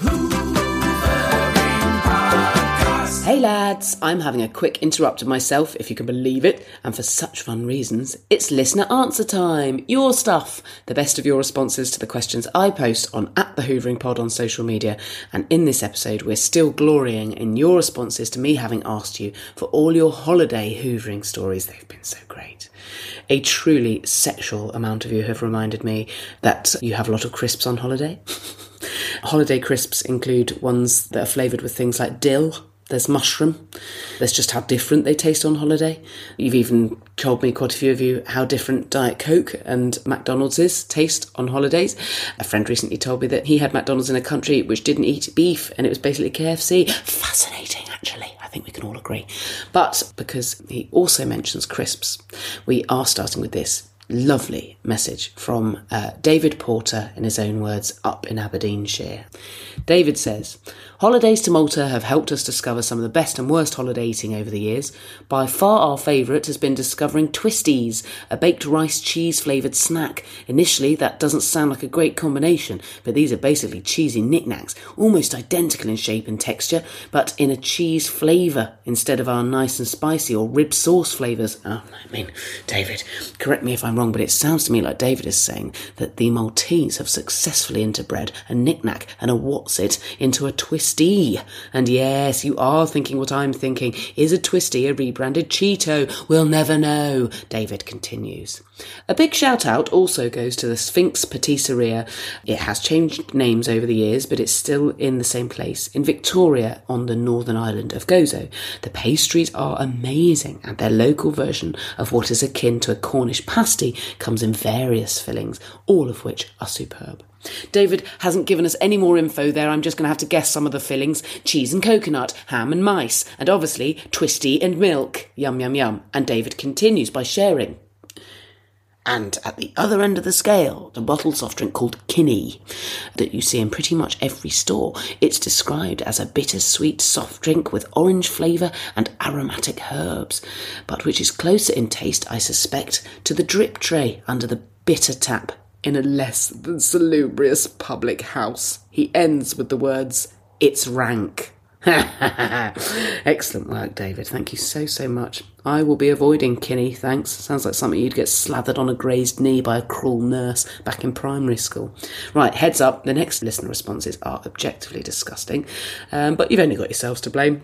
[SPEAKER 1] Hey lads, I'm having a quick interrupt of myself, if you can believe it, and for such fun reasons. It's listener answer time. Your stuff. The best of your responses to the questions I post on at the Hoovering Pod on social media. And in this episode, we're still glorying in your responses to me having asked you for all your holiday hoovering stories. They've been so great. A truly sexual amount of you have reminded me that you have a lot of crisps on holiday. holiday crisps include ones that are flavoured with things like dill there's mushroom. There's just how different they taste on holiday. You've even told me, quite a few of you, how different Diet Coke and McDonald's is taste on holidays. A friend recently told me that he had McDonald's in a country which didn't eat beef and it was basically KFC. Fascinating, actually. I think we can all agree. But because he also mentions crisps, we are starting with this lovely message from uh, David Porter, in his own words, up in Aberdeenshire. David says, Holidays to Malta have helped us discover some of the best and worst holiday eating over the years. By far our favourite has been discovering Twisties, a baked rice cheese flavoured snack. Initially, that doesn't sound like a great combination, but these are basically cheesy Nik Naks, almost identical in shape and texture, but in a cheese flavour instead of our nice and spicy or rib sauce flavours. Oh, I mean, David, correct me if I'm wrong, but it sounds to me like David is saying that the Maltese have successfully interbred a Nik Nak and a Wotsit into a twisty. And yes, you are thinking what I'm thinking. Is a twisty a rebranded Cheeto? We'll never know, David continues. A big shout out also goes to the Sphinx Patisseria. It has changed names over the years, but it's still in the same place in Victoria on the northern island of Gozo. The pastries are amazing, and their local version of what is akin to a Cornish pasty comes in various fillings, all of which are superb. David hasn't given us any more info there. I'm just going to have to guess some of the fillings cheese and coconut, ham and mice, and obviously twisty and milk. Yum, yum, yum. And David continues by sharing. And at the other end of the scale, the bottled soft drink called Kinnie, that you see in pretty much every store. It's described as a bittersweet soft drink with orange flavour and aromatic herbs, but which is closer in taste, I suspect, to the drip tray under the bitter tap in a less than salubrious public house. He ends with the words, It's rank. Excellent work, David. Thank you so, so much. I will be avoiding Kinnie, thanks. Sounds like something you'd get slathered on a grazed knee by a cruel nurse back in primary school. Right, heads up, the next listener responses are objectively disgusting, um, but you've only got yourselves to blame.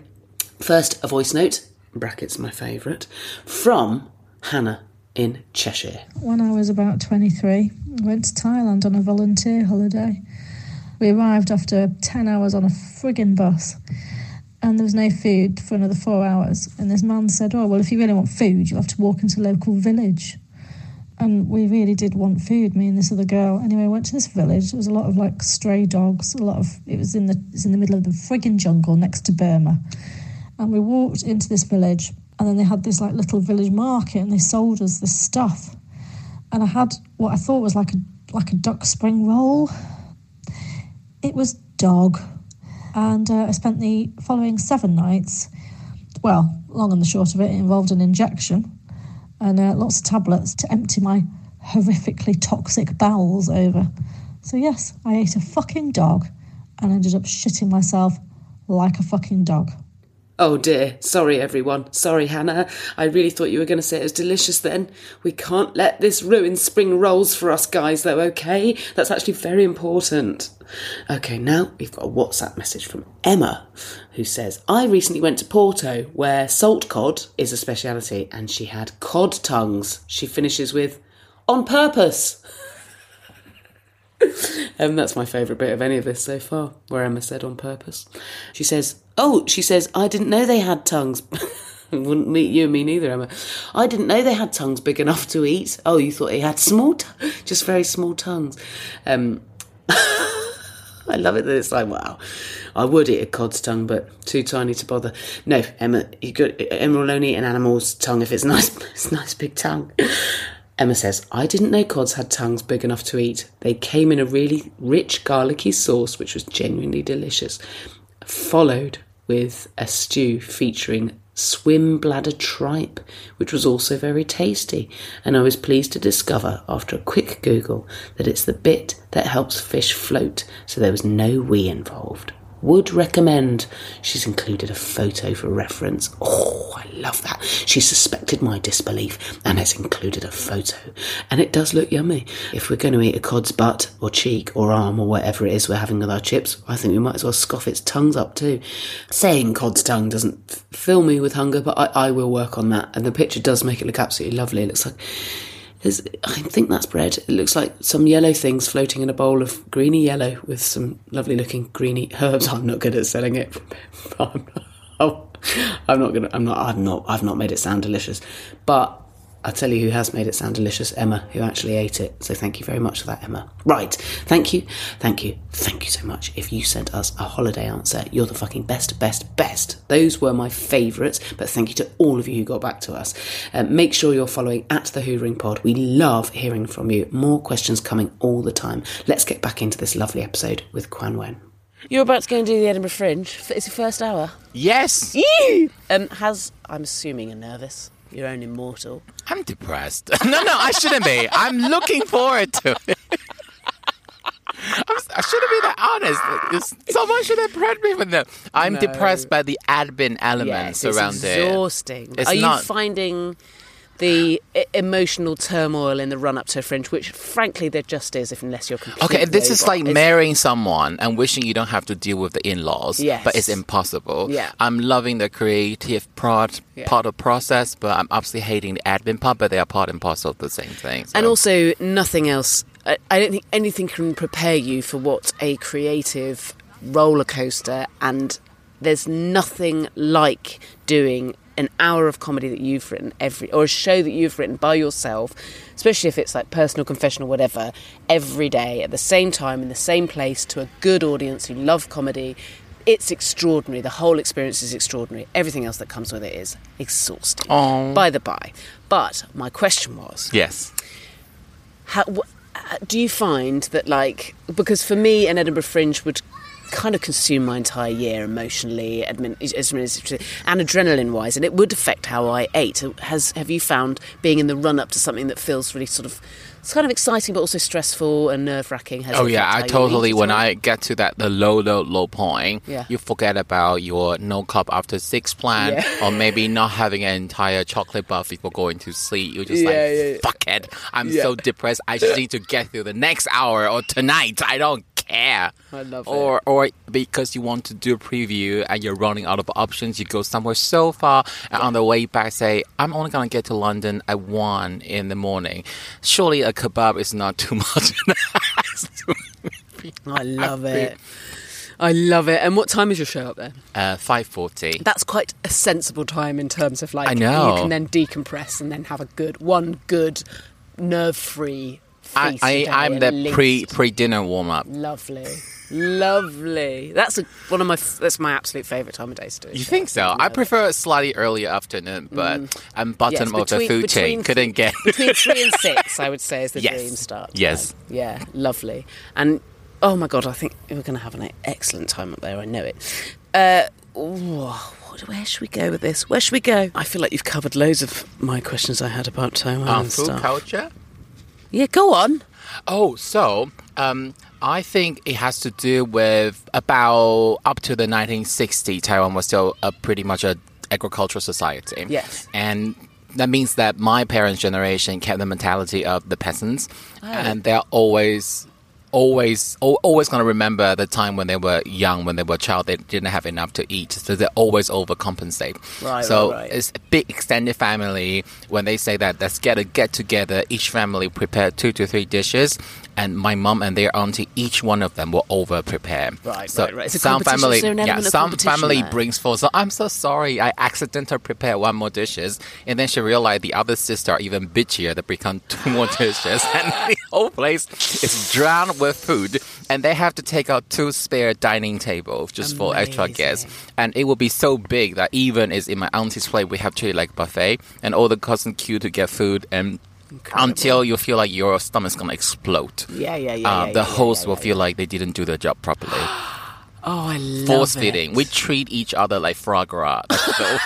[SPEAKER 1] First, a voice note, brackets my favourite, from Hannah in Cheshire.
[SPEAKER 6] When I was about 23, I went to Thailand on a volunteer holiday. We arrived after 10 hours on a friggin' bus and there was no food for another four hours. And this man said, Oh, well, if you really want food, you'll have to walk into a local village. And we really did want food, me and this other girl. Anyway, I went to this village. There was a lot of like stray dogs, a lot of it was in the it was in the middle of the friggin' jungle next to Burma. And we walked into this village and then they had this like little village market and they sold us this stuff. And I had what I thought was like a like a duck spring roll. It was dog. And uh, I spent the following seven nights, well, long and the short of it, it involved an injection and uh, lots of tablets to empty my horrifically toxic bowels over. So, yes, I ate a fucking dog and ended up shitting myself like a fucking dog.
[SPEAKER 1] Oh dear. Sorry, everyone. Sorry, Hannah. I really thought you were going to say it was delicious then. We can't let this ruin spring rolls for us guys, though, okay? That's actually very important. Okay, now we've got a WhatsApp message from Emma who says, I recently went to Porto where salt cod is a speciality and she had cod tongues. She finishes with, on purpose. Um, that's my favourite bit of any of this so far, where Emma said on purpose. She says, Oh, she says, I didn't know they had tongues. Wouldn't meet you and me neither, Emma. I didn't know they had tongues big enough to eat. Oh, you thought they had small, t- just very small tongues. Um, I love it that it's like, wow, I would eat a cod's tongue, but too tiny to bother. No, Emma, you could, Emma will only eat an animal's tongue if it's nice, it's nice big tongue. Emma says, I didn't know cods had tongues big enough to eat. They came in a really rich garlicky sauce, which was genuinely delicious, followed with a stew featuring swim bladder tripe, which was also very tasty. And I was pleased to discover, after a quick Google, that it's the bit that helps fish float, so there was no wee involved. Would recommend. She's included a photo for reference. Oh, I love that. She suspected my disbelief and has included a photo. And it does look yummy. If we're going to eat a cod's butt or cheek or arm or whatever it is we're having with our chips, I think we might as well scoff its tongues up too. Saying cod's tongue doesn't fill me with hunger, but I, I will work on that. And the picture does make it look absolutely lovely. It looks like I think that's bread. It looks like some yellow things floating in a bowl of greeny yellow with some lovely looking greeny herbs. I'm not good at selling it. I'm not, I'm not gonna. I'm not. I'm not. I've not made it sound delicious, but I'll tell you who has made it sound delicious. Emma, who actually ate it. So thank you very much for that, Emma. Right. Thank you. Thank you. Thank you so much. If you sent us a holiday answer, you're the fucking best, best, best. Those were my favourites. But thank you to all of you who got back to us. Um, make sure you're following at the Hoovering Pod. We love hearing from you. More questions coming all the time. Let's get back into this lovely episode with Kuan-Wen.
[SPEAKER 7] You're about to go and do the Edinburgh Fringe. It's your first hour.
[SPEAKER 3] Yes.
[SPEAKER 7] Um, has I'm assuming you're nervous. Your own immortal.
[SPEAKER 3] I'm depressed. no, no, I shouldn't be. I'm looking forward to it. I'm, I shouldn't be that honest. It's- someone should have prepped me for that. I'm
[SPEAKER 7] No.
[SPEAKER 3] depressed by the admin
[SPEAKER 7] Yes,
[SPEAKER 3] elements
[SPEAKER 7] it's
[SPEAKER 3] around it.
[SPEAKER 7] exhausting. Are
[SPEAKER 3] not-
[SPEAKER 7] you finding the emotional turmoil in the run up to a Fringe, which frankly there just is, if unless you're completely
[SPEAKER 3] Okay, this is like
[SPEAKER 7] It's-
[SPEAKER 3] marrying someone and wishing you don't have to deal with the in-laws,
[SPEAKER 7] Yes.
[SPEAKER 3] but it's impossible.
[SPEAKER 7] Yeah.
[SPEAKER 3] I'm loving the creative part
[SPEAKER 7] Yeah.
[SPEAKER 3] part of process, but I'm absolutely hating the admin part. But they are part and parcel of the same thing.
[SPEAKER 7] And also, nothing else. I, I don't think anything can prepare you for what a creative roller coaster, and there's nothing like doing an hour of comedy that you've written every, or a show that you've written by yourself, especially if it's like personal confession or whatever, every day at the same time in the same place to a good audience who love comedy. It's extraordinary. The whole experience is extraordinary. Everything else that comes with it is exhausting.
[SPEAKER 3] Aw.
[SPEAKER 7] By the by. But my question was
[SPEAKER 3] yes.
[SPEAKER 7] how, uh, do you find that like because for me an Edinburgh Fringe would kind of consume my entire year emotionally admin, administratively, and adrenaline wise and it would affect how I ate has have you found being in the run up to something that feels really sort of it's kind of exciting but also stressful and nerve wracking has
[SPEAKER 3] Oh yeah, I totally. When
[SPEAKER 7] well?
[SPEAKER 3] I get to that the low, low, low point,
[SPEAKER 7] Yeah.
[SPEAKER 3] you forget about your no cup after six plan,
[SPEAKER 7] Yeah.
[SPEAKER 3] or maybe not having an entire chocolate bar before going to sleep. You're just
[SPEAKER 7] Yeah,
[SPEAKER 3] like,
[SPEAKER 7] yeah,
[SPEAKER 3] fuck it, I'm so depressed. I just need to get through the next hour or tonight. I don't care.
[SPEAKER 7] I love it.
[SPEAKER 3] or or because you want to do a preview and you're running out of options, you go somewhere so far, and on the way back say, "I'm only gonna get to London at one in the morning." Surely a kebab is not too much.
[SPEAKER 7] I love it I love it and what time is your show up there
[SPEAKER 3] uh, Five forty.
[SPEAKER 7] that's quite a sensible time in terms of like
[SPEAKER 3] I know.
[SPEAKER 7] you can then decompress and then have a good one good nerve free
[SPEAKER 3] I,
[SPEAKER 7] feast
[SPEAKER 3] I
[SPEAKER 7] a day
[SPEAKER 3] I'm the pre pre dinner warm up.
[SPEAKER 7] lovely lovely that's a, one of my that's my absolute favorite time of day to do
[SPEAKER 3] You
[SPEAKER 7] show.
[SPEAKER 3] think so? I
[SPEAKER 7] love it.
[SPEAKER 3] prefer a slightly earlier afternoon, but I'm
[SPEAKER 7] Yes,
[SPEAKER 3] bottom of the food
[SPEAKER 7] between
[SPEAKER 3] chain. Couldn't get.
[SPEAKER 7] between three and six I would say is the
[SPEAKER 3] Yes.
[SPEAKER 7] dream start
[SPEAKER 3] Yes.
[SPEAKER 7] time. yeah lovely and
[SPEAKER 1] Oh my god, I think we're going to have an excellent time up there. I know it. Uh, whoa, what- where should we go with this? Where should we go? I feel like you've covered loads of my questions I had about Taiwan
[SPEAKER 3] Um,
[SPEAKER 1] and
[SPEAKER 3] food
[SPEAKER 1] stuff.
[SPEAKER 3] culture.
[SPEAKER 1] Yeah, go on.
[SPEAKER 3] Oh, so um, I think it has to do with about up to the 1960s, Taiwan was still a pretty much a agricultural society.
[SPEAKER 1] Yes.
[SPEAKER 3] and that means that my parents' generation kept the mentality of the peasants,
[SPEAKER 1] Oh.
[SPEAKER 3] and they're always. Always, always going to remember the time when they were young, when they were a child, they didn't have enough to eat, so they always overcompensate.
[SPEAKER 1] Right,
[SPEAKER 3] so
[SPEAKER 1] right, right.
[SPEAKER 3] it's a big extended family. When they say that, let's get a get together. Each family prepare two to three dishes, and my mom and their auntie, each one of them will over prepare.
[SPEAKER 1] Right,
[SPEAKER 3] so
[SPEAKER 1] right, right. It's a
[SPEAKER 3] some family,
[SPEAKER 1] an
[SPEAKER 3] yeah, some family
[SPEAKER 1] there?
[SPEAKER 3] brings forth. So I'm so sorry, I accidentally prepared one more dishes, and then she realized the other sister are even bitchier. They become two more dishes, and the whole place is drowned with food. And they have to take out two spare dining tables just for extra guests. And it will be so big that even is in my auntie's plate, we have treated like buffet, and all the cousins queue to get food and. Until you feel like your stomach's gonna explode.
[SPEAKER 1] Yeah, yeah, yeah,
[SPEAKER 3] Uh,
[SPEAKER 1] yeah,
[SPEAKER 3] the
[SPEAKER 1] yeah,
[SPEAKER 3] host
[SPEAKER 1] yeah,
[SPEAKER 3] will
[SPEAKER 1] yeah,
[SPEAKER 3] feel like they didn't do their job properly.
[SPEAKER 1] Oh, I love
[SPEAKER 3] Force
[SPEAKER 1] it.
[SPEAKER 3] feeding. We treat each other like foie gras. That's, the-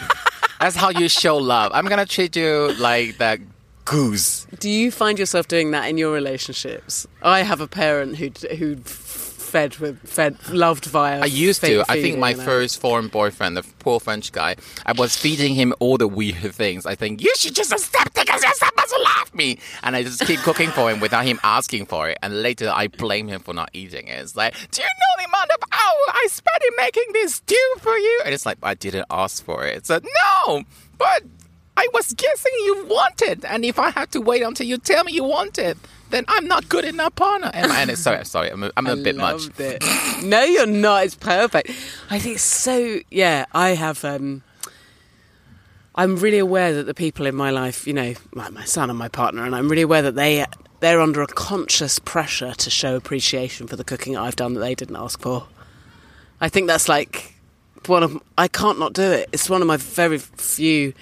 [SPEAKER 3] that's how you show love. I'm gonna treat you like that goose.
[SPEAKER 1] Do you find yourself doing that in your relationships? I have a parent who who fed with fed loved via.
[SPEAKER 3] I used to. I think my
[SPEAKER 1] know.
[SPEAKER 3] Uh, first foreign boyfriend, the poor French guy, I was feeding him all the weird things. I think you should just accept it because you're supposed to love me, and I just keep cooking for him without him asking for it. And later, I blame him for not eating it. It's like, do you know the amount of hours I spent in making this stew for you? And it's like, I didn't ask for it. It's like, no, but I was guessing you want it, and if I have to wait until you tell me you want it. Then I'm not good enough partner. And, and it's, sorry, sorry, I'm a, I'm a bit much.
[SPEAKER 1] No, you're not. It's perfect. I think it's so. Yeah, I have. um I'm really aware that the people in my life, you know, like my son and my partner, and I'm really aware that they they're under a conscious pressure to show appreciation for the cooking I've done that they didn't ask for. I think that's like one of I can't not do it. It's one of my very few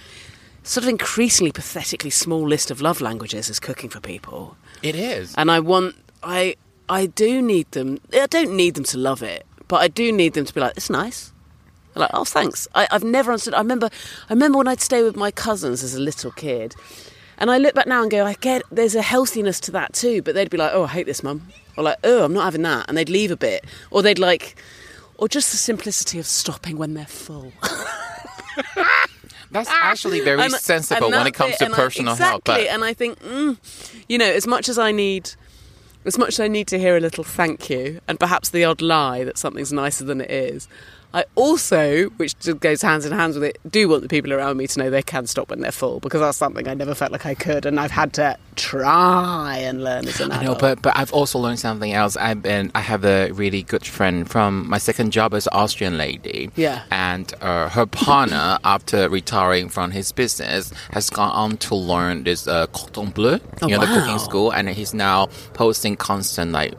[SPEAKER 1] sort of increasingly pathetically small list of love languages is cooking for people
[SPEAKER 3] It is.
[SPEAKER 1] and I want I I do need them. I don't need them to love it, but I do need them to be like, it's nice. They're like, oh, thanks. I, I've never understood. I remember, I remember when I'd stay with my cousins as a little kid, and I look back now and go, I get there's a healthiness to that too. But they'd be like, oh, I hate this, mum, or like, oh, I'm not having that, and they'd leave a bit, or they'd like, or just the simplicity of stopping when they're full.
[SPEAKER 3] That's actually very
[SPEAKER 1] And-
[SPEAKER 3] sensible
[SPEAKER 1] and
[SPEAKER 3] when it comes to
[SPEAKER 1] and I-
[SPEAKER 3] personal health.
[SPEAKER 1] exactly,
[SPEAKER 3] But
[SPEAKER 1] and I think, mm, you know, as much as I need, as much as I need to hear a little thank you, and perhaps the odd lie that something's nicer than it is, I also, which goes hands in hands with it, do want the people around me to know they can stop when they're full because that's something I never felt like I could, and I've had to try and learn as an
[SPEAKER 3] I know, but but I've also learned something else. I've been I have a really good friend from my second job as an Austrian lady.
[SPEAKER 1] Yeah.
[SPEAKER 3] and uh, her partner after retiring from his business has gone on to learn this uh, cordon bleu,
[SPEAKER 1] Oh,
[SPEAKER 3] you know, the cooking school, and he's now posting constant like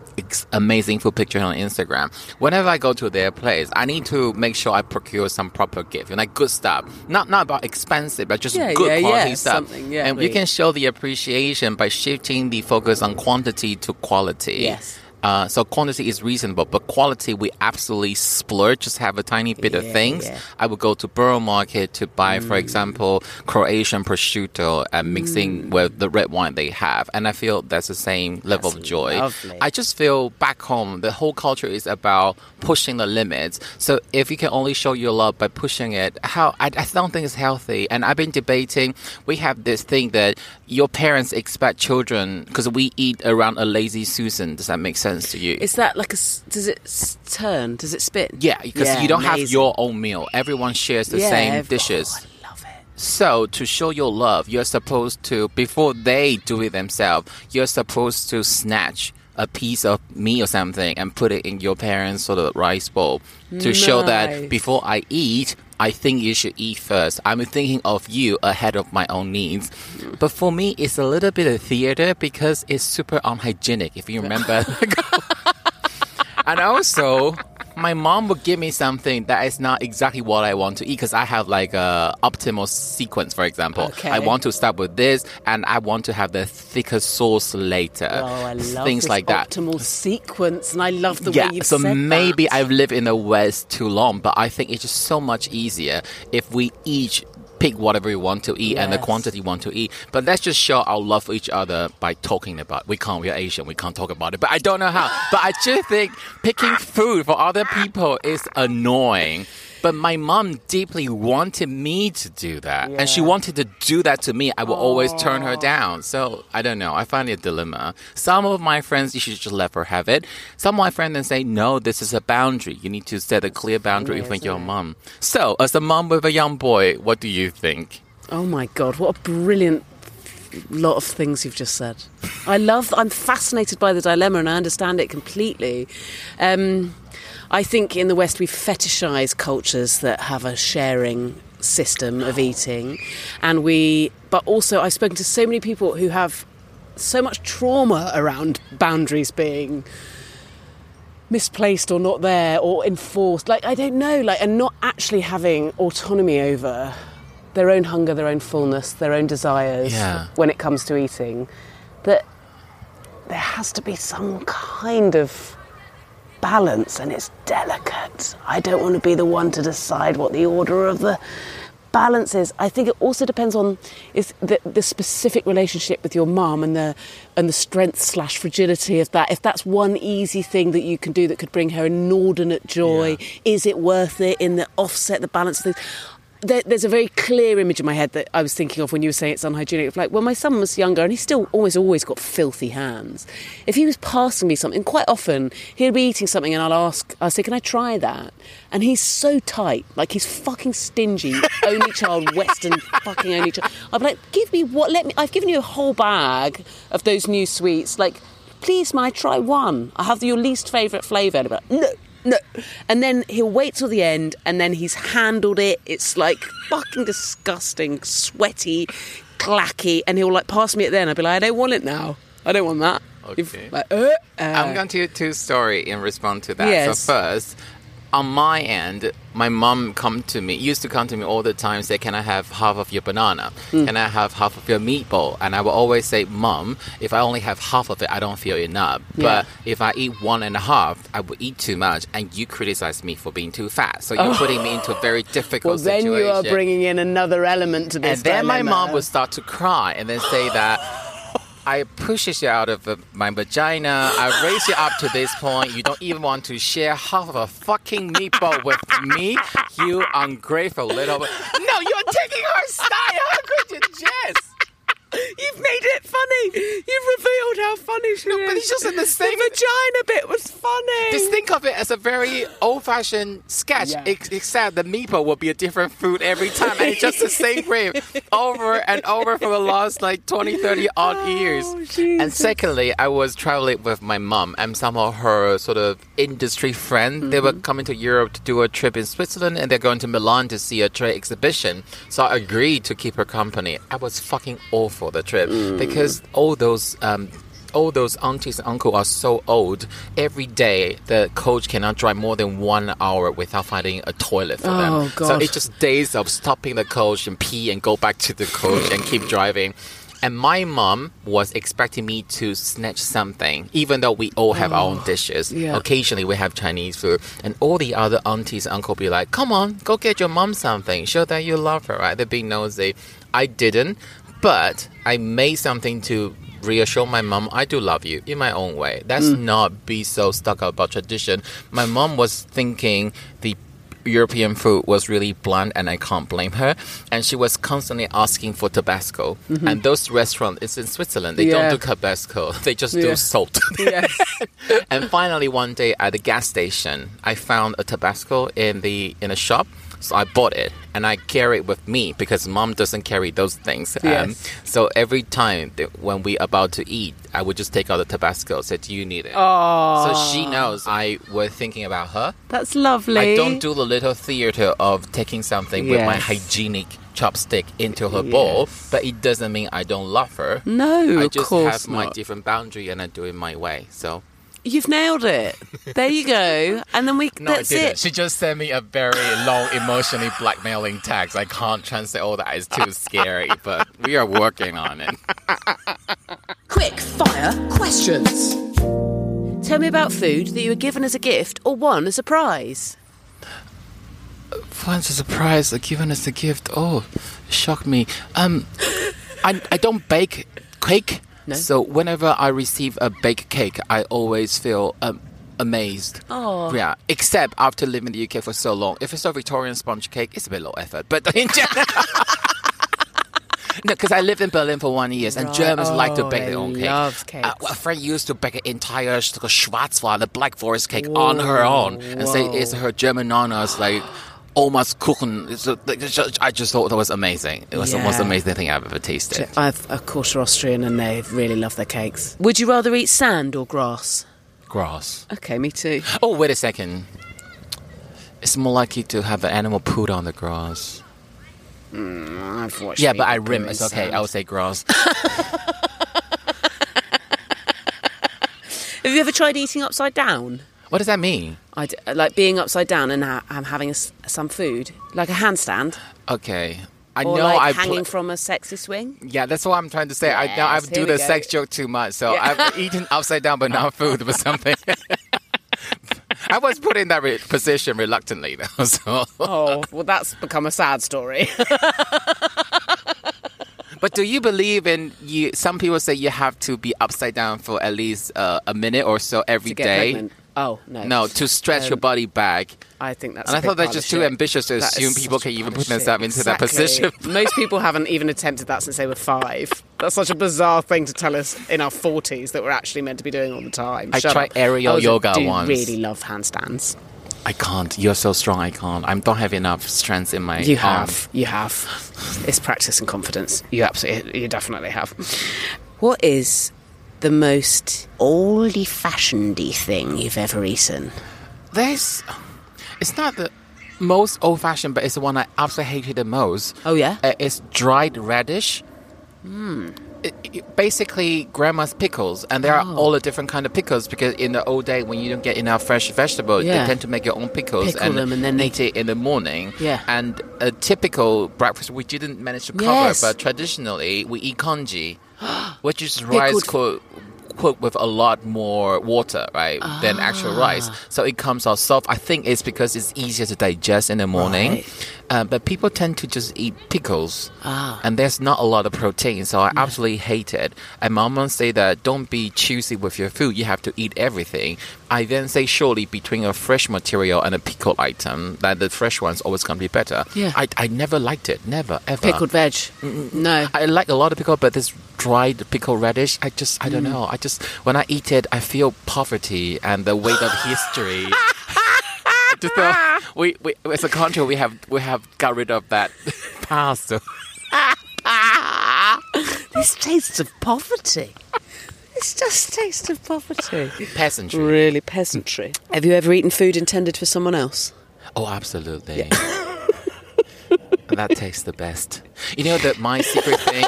[SPEAKER 3] amazing food pictures on Instagram. Whenever I go to their place, I need to make sure I procure some proper gift, and like good stuff. Not not about expensive, but just
[SPEAKER 1] Yeah,
[SPEAKER 3] good
[SPEAKER 1] yeah,
[SPEAKER 3] quality
[SPEAKER 1] yeah,
[SPEAKER 3] stuff. and you can show the appreciation by shifting the focus on quantity to quality.
[SPEAKER 1] Yes.
[SPEAKER 3] Uh, so quantity is reasonable, but quality we absolutely splurge. Just have a tiny bit of things.
[SPEAKER 1] yeah.
[SPEAKER 3] I would go to Borough Market to buy,
[SPEAKER 1] Mm.
[SPEAKER 3] for example, Croatian prosciutto and mixing with the red wine they have, and I feel that's the same level of joy.
[SPEAKER 1] lovely.
[SPEAKER 3] I just feel back home the whole culture is about pushing the limits. So if you can only show your love by pushing it, how I, I don't think it's healthy. And I've been debating. We have this thing that your parents expect children because we eat around a lazy Susan. Does that make sense to you?
[SPEAKER 1] Is that like a? Does it s- turn? Does it spin?
[SPEAKER 3] yeah, because
[SPEAKER 1] Yeah,
[SPEAKER 3] you don't have your own meal. Everyone shares the
[SPEAKER 1] Yeah,
[SPEAKER 3] same
[SPEAKER 1] ev-
[SPEAKER 3] dishes.
[SPEAKER 1] Oh, I love it.
[SPEAKER 3] So to show your love, you're supposed to before they do it themselves, you're supposed to snatch a piece of meat or something and put it in your parents' sort of rice bowl to show that before I eat, I think you should eat first. I'm thinking of you ahead of my own needs. But for me, it's a little bit of theater because it's super unhygienic. If you remember, and also my mom would give me something that is not exactly what I want to eat because I have like a optimal sequence, for example.
[SPEAKER 1] Okay.
[SPEAKER 3] I want to start with this, and I want to have the thicker sauce later.
[SPEAKER 1] Oh, I love
[SPEAKER 3] Things
[SPEAKER 1] this
[SPEAKER 3] like that.
[SPEAKER 1] optimal sequence, and I love the
[SPEAKER 3] yeah,
[SPEAKER 1] way you
[SPEAKER 3] so
[SPEAKER 1] said
[SPEAKER 3] maybe
[SPEAKER 1] that.
[SPEAKER 3] I've lived in the West too long, but I think it's just so much easier if we each pick whatever you want to eat and the quantity you want to eat. But let's just show our love for each other by talking about. it. We can't. We're Asian. We can't talk about it. But I don't know how. but I just think picking food for other people is annoying. But my mom deeply wanted me to do that, and she wanted to do that to me. I will always turn her down. So I don't know. I find it a dilemma. Some of my friends, you should just let her have it. Some of my friends then say, no, this is a boundary. You need to set a clear boundary with your mom. So, as a mom with a young boy, what do you think?
[SPEAKER 1] Oh my god, what a brilliant lot of things you've just said. I love I'm fascinated by the dilemma and I understand it completely. Um, I think in the West we fetishize cultures that have a sharing system of eating and we but also I've spoken to so many people who have so much trauma around boundaries being misplaced or not there or enforced like i don't know like and not actually having autonomy over their own hunger their own fullness their own desires
[SPEAKER 3] Yeah.
[SPEAKER 1] when it comes to eating that there has to be some kind of balance and it's delicate. I don't want to be the one to decide what the order of the balance is. I think it also depends on is the, the specific relationship with your mum and the and the strength slash fragility of that. If that's one easy thing that you can do that could bring her inordinate joy is it worth it in the offset the balance of things there, there's a very clear image in my head that I was thinking of when you were saying it's unhygienic. Of like, well, my son was younger and he still always, always got filthy hands. If he was passing me something, quite often he'll be eating something and I'll ask, I'll say, can I try that? And he's so tight, like he's fucking stingy, only child, Western fucking only child. Be like, give me what, let me, I've given you a whole bag of those new sweets. Like, please, may I try one? I have your least favourite flavour. And be like, no no. And then he'll wait till the end and then he's handled it. It's like fucking disgusting, sweaty, clacky. And he'll like pass me it then. I'll be like, I don't want it now. I don't want that.
[SPEAKER 3] Okay.
[SPEAKER 1] like, uh, uh.
[SPEAKER 3] I'm going to to story in response to that.
[SPEAKER 1] Yes.
[SPEAKER 3] So first, on my end, my mom come to me used to come to me all the time say, "Can I have half of your banana?
[SPEAKER 1] Hmm.
[SPEAKER 3] Can I have half of your meatball?" And I will always say, "Mom, if I only have half of it, I don't feel enough.
[SPEAKER 1] Yeah.
[SPEAKER 3] But if I eat one and a half, I will eat too much, and you criticize me for being too fat. So you're putting me into a very difficult situation.
[SPEAKER 1] well, then
[SPEAKER 3] situation."
[SPEAKER 1] you are bringing in another element to this.
[SPEAKER 3] And then my mom would start to cry and then say that I pushes you out of my vagina. I raise you up to this point. You don't even want to share half of a fucking meatball with me. You ungrateful little. No, you're taking her style. How could you just?
[SPEAKER 1] You've made it funny. You've revealed how funny she
[SPEAKER 3] No,
[SPEAKER 1] is.
[SPEAKER 3] but it's just in the same-
[SPEAKER 1] vagina bit was funny.
[SPEAKER 3] Just think of it as a very old-fashioned sketch,
[SPEAKER 1] Yeah.
[SPEAKER 3] ex- except the meatball will be a different food every time, and it's just the same frame over and over for the last like 20, 30 odd oh, years. And secondly, I was traveling with my mom and some of her sort of industry friends. They were mm-hmm. coming to Europe to do a trip in Switzerland, and they're going to Milan to see a trade exhibition. So I agreed to keep her company. I was fucking for the trip because all those. Um, all those aunties and uncles are so old. Every day, the coach cannot drive more than one hour without finding a toilet for
[SPEAKER 1] Oh,
[SPEAKER 3] them. So it's just days of stopping the coach and pee and go back to the coach and keep driving. And my mom was expecting me to snatch something, even though we all have our own dishes.
[SPEAKER 1] Oh, yeah.
[SPEAKER 3] Occasionally, we have Chinese food, and all the other aunties and uncle be like, "Come on, go get your mom something. Show that you love her." Right? They're being nosy. I didn't, but I made something to reassure my mom I do love you in my own way. Let's
[SPEAKER 1] Mm.
[SPEAKER 3] not be so stuck up about tradition. My mom was thinking the European food was really bland, and I can't blame her. And she was constantly asking for Tabasco. And those restaurants, it's in Switzerland, they
[SPEAKER 1] Mm-hmm. Yeah.
[SPEAKER 3] don't do Tabasco, they just
[SPEAKER 1] Yeah.
[SPEAKER 3] do salt.
[SPEAKER 1] Yes.
[SPEAKER 3] and finally, one day at the gas station, I found a Tabasco in the in a shop. So I bought it and I carry it with me because mom doesn't carry those things. Um, so every time when we about to eat, I would just take out the Tabasco. Say, "Do you need it?"
[SPEAKER 1] Oh,
[SPEAKER 3] So she knows I was thinking about her.
[SPEAKER 1] that's lovely.
[SPEAKER 3] I don't do the little theater of taking something with my hygienic chopstick into her bowl, but it doesn't mean I don't love her.
[SPEAKER 1] No,
[SPEAKER 3] I just have my
[SPEAKER 1] not.
[SPEAKER 3] different boundary and I do it my way. So
[SPEAKER 1] You've nailed it. There you go. And then we.
[SPEAKER 3] No,
[SPEAKER 1] that's
[SPEAKER 3] I didn't.
[SPEAKER 1] it.
[SPEAKER 3] She just sent me a very long, emotionally blackmailing text. I can't translate all that. It's too scary, but we are working on it.
[SPEAKER 1] Quick fire questions. Tell me about food that you were given as a gift or won as a prize.
[SPEAKER 3] Once a surprise, like given as a gift. Oh, shocked me. Um, I I don't bake cake.
[SPEAKER 1] No?
[SPEAKER 3] So whenever I receive a baked cake, I always feel um, amazed.
[SPEAKER 1] Oh.
[SPEAKER 3] Yeah, except after living in the UK for so long. If it's a Victorian sponge cake, it's a bit low effort. But in general. No, because I lived in Berlin for one year, and
[SPEAKER 1] Right.
[SPEAKER 3] Germans like to
[SPEAKER 1] Oh,
[SPEAKER 3] bake their own cake.
[SPEAKER 1] love cakes.
[SPEAKER 3] Uh, a friend used to bake an entire sch- Schwarzwald, the Black Forest cake, on her own, and say it's her German nana's like almost cooking. It's a- like, it's just- I just thought that was amazing. It was the most amazing thing I've ever tasted.
[SPEAKER 1] I've a quarter Austrian and they really love their cakes. Would you rather eat sand or grass?
[SPEAKER 3] Grass.
[SPEAKER 1] Okay, me too.
[SPEAKER 3] Oh, wait a second. It's more likely to have an animal poo on the grass.
[SPEAKER 1] Mm, I've watched.
[SPEAKER 3] Yeah, but I rim. It's okay.
[SPEAKER 1] sand.
[SPEAKER 3] I would say grass.
[SPEAKER 1] Have you ever tried eating upside down?
[SPEAKER 3] What does that mean?
[SPEAKER 1] I d- like being upside down and ha- I'm having a some food, like a handstand,
[SPEAKER 3] Okay. I
[SPEAKER 1] or
[SPEAKER 3] know
[SPEAKER 1] like
[SPEAKER 3] I
[SPEAKER 1] hanging
[SPEAKER 3] pl-
[SPEAKER 1] from a sexy swing.
[SPEAKER 3] Yeah, that's what I'm trying to say. I now I do the
[SPEAKER 1] go.
[SPEAKER 3] sex joke too much, so
[SPEAKER 1] Yeah.
[SPEAKER 3] I've eaten upside down, but not food but something. I was put in that re- position reluctantly, though. So,
[SPEAKER 1] Oh, well, that's become a sad story.
[SPEAKER 3] but do you believe in you? Some people say you have to be upside down for at least uh, a minute or so every day.
[SPEAKER 1] pregnant. Oh no,
[SPEAKER 3] No, to stretch your
[SPEAKER 1] Um,
[SPEAKER 3] body back.
[SPEAKER 1] I think that's.
[SPEAKER 3] And
[SPEAKER 1] I
[SPEAKER 3] I thought that's just too ambitious to assume people can even put themselves into that position.
[SPEAKER 1] Most people haven't even attempted that since they were five. That's such a bizarre thing to tell us in our forties that we're actually meant to be doing all the time.
[SPEAKER 3] I
[SPEAKER 1] Shut
[SPEAKER 3] tried
[SPEAKER 1] up.
[SPEAKER 3] aerial
[SPEAKER 1] I was a-
[SPEAKER 3] yoga
[SPEAKER 1] do
[SPEAKER 3] once.
[SPEAKER 1] Really love handstands.
[SPEAKER 3] I can't. You're so strong. I can't. I don't have enough strength in my.
[SPEAKER 1] You
[SPEAKER 3] arm.
[SPEAKER 1] have. You have. It's practice and confidence. You absolutely. You definitely have. What is the most oldie-fashioned thing you've ever eaten?
[SPEAKER 3] There's. It's not the most old fashioned, but it's the one I absolutely hated the most.
[SPEAKER 1] Oh yeah.
[SPEAKER 3] Uh, it's dried radish. It, it- basically, grandma's pickles, and there are
[SPEAKER 1] Oh.
[SPEAKER 3] all the different kind of pickles because in the old day when you don't get enough fresh vegetables,
[SPEAKER 1] Yeah.
[SPEAKER 3] they tend to make your own pickles
[SPEAKER 1] Pickle
[SPEAKER 3] and,
[SPEAKER 1] them and then they-
[SPEAKER 3] eat it in the morning.
[SPEAKER 1] Yeah.
[SPEAKER 3] And a typical breakfast we didn't manage to cover,
[SPEAKER 1] Yes.
[SPEAKER 3] but traditionally we eat congee, which is rice cooked cooked with a lot more water, right, than actual rice. Ah. So it comes out soft. I think it's because it's easier to digest in the morning.
[SPEAKER 1] Right.
[SPEAKER 3] Uh, but people tend to just eat pickles,
[SPEAKER 1] Ah.
[SPEAKER 3] and there's not a lot of protein, so I absolutely hate it. And my mom say that don't be choosy with your food; you have to eat everything. I then say surely between a fresh material and a pickled item, that the fresh one's always gonna be better.
[SPEAKER 1] Yeah.
[SPEAKER 3] I, I never liked it, never ever.
[SPEAKER 1] Pickled veg. No.
[SPEAKER 3] I like a lot of pickle, but this dried pickled radish, I just, I don't
[SPEAKER 1] Mm.
[SPEAKER 3] know. I just, when I eat it, I feel poverty and the weight of history. Just we, we, as a country, we have, we have got rid of that past.
[SPEAKER 1] This tastes of poverty. It's just taste of poverty.
[SPEAKER 3] Peasantry.
[SPEAKER 1] Really peasantry. Have you ever eaten food intended for someone else?
[SPEAKER 3] Oh, absolutely. that tastes the best. You know that my secret thing.